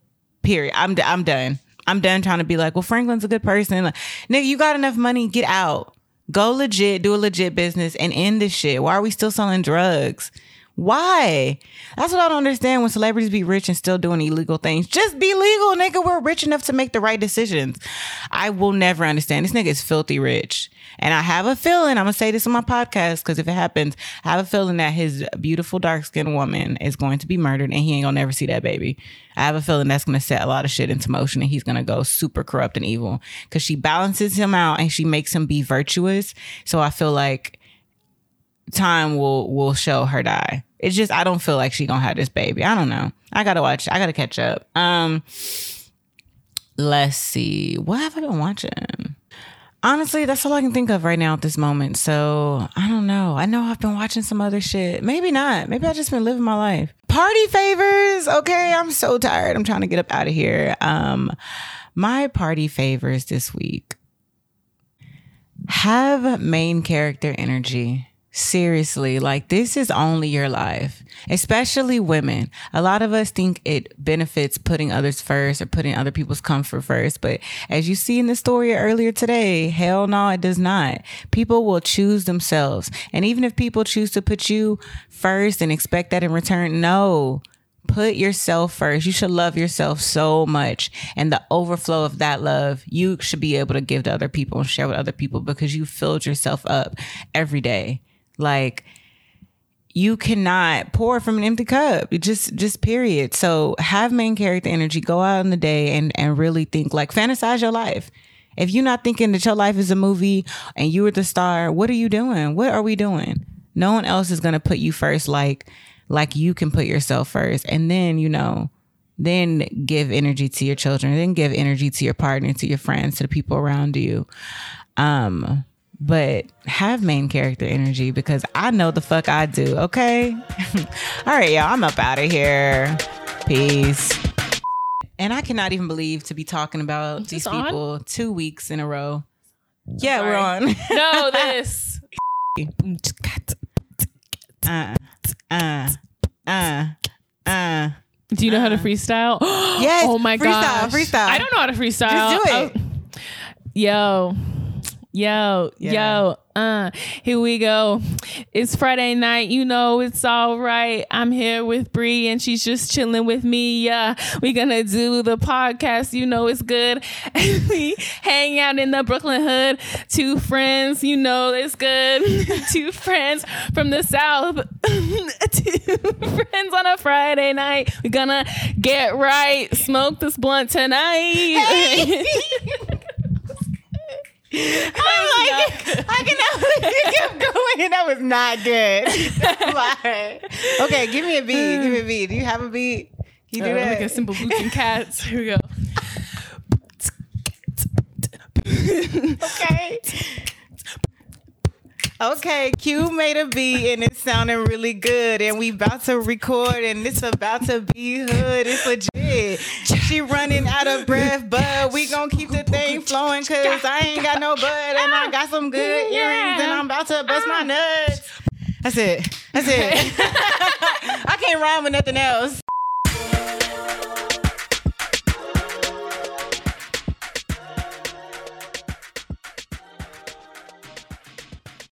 Period. I'm I'm done. I'm done trying to be like, well, Franklin's a good person. Like, nigga, you got enough money, get out. Go legit, do a legit business and end this shit. Why are we still selling drugs? Why? That's what I don't understand when celebrities be rich and still doing illegal things. Just be legal, nigga. We're rich enough to make the right decisions. I will never understand. This nigga is filthy rich. And I have a feeling, I'm gonna say this on my podcast, because if it happens, I have a feeling that his beautiful dark skinned woman is going to be murdered and he ain't gonna never see that baby. I have a feeling that's gonna set a lot of shit into motion and he's gonna go super corrupt and evil. Cause she balances him out and she makes him be virtuous. So I feel like time will will show her die. It's just I don't feel like she gonna have this baby. I don't know. I gotta watch. I gotta catch up. Um let's see. What have I been watching? Honestly, that's all I can think of right now at this moment. So I don't know. I know I've been watching some other shit. Maybe not. Maybe I just been living my life. Party favors. Okay, I'm so tired. I'm trying to get up out of here. Um, my party favors this week have main character energy. Seriously, like this is only your life, especially women. A lot of us think it benefits putting others first or putting other people's comfort first. But as you see in the story earlier today, hell no, it does not. People will choose themselves. And even if people choose to put you first and expect that in return, no, put yourself first. You should love yourself so much. And the overflow of that love, you should be able to give to other people and share with other people because you filled yourself up every day. Like you cannot pour from an empty cup. Just just period. So have main character energy. Go out in the day and and really think like fantasize your life. If you're not thinking that your life is a movie and you are the star, what are you doing? What are we doing? No one else is gonna put you first like like you can put yourself first. And then, you know, then give energy to your children, then give energy to your partner, to your friends, to the people around you. Um, but have main character energy because I know the fuck I do. Okay. All right, y'all. I'm up out of here. Peace. And I cannot even believe to be talking about Is these this on? people two weeks in a row. Yeah, sorry. we're on. No, this. uh, uh, uh, uh. Do you know how to freestyle? Yes, Oh my god. freestyle, gosh. freestyle. I don't know how to freestyle. Just do it. Oh. Yo. Yo, Yeah. yo, uh, here we go. It's Friday night, you know it's all right. I'm here with Bree and she's just chilling with me. Yeah, we gonna do the podcast, you know it's good. We hang out in the Brooklyn hood. Two friends, you know it's good. Two friends from the south. Two friends on a Friday night. We're gonna get right, smoke this blunt tonight. I'm like, I cannot believe you kept going. And that was not good. Like, okay, give me a beat. Give me a beat. Do you have a beat? Can you do Uh, that? Like a simple boots and cats. Here we go. okay. Okay, Q made a beat and it's sounding really good. And we about to record and it's about to be hood. It's legit. She running out of breath, but we gonna keep the thing flowing cause I ain't got no butt and I got some good earrings and I'm about to bust my ah. nuts. That's it. That's it. I can't rhyme with nothing else.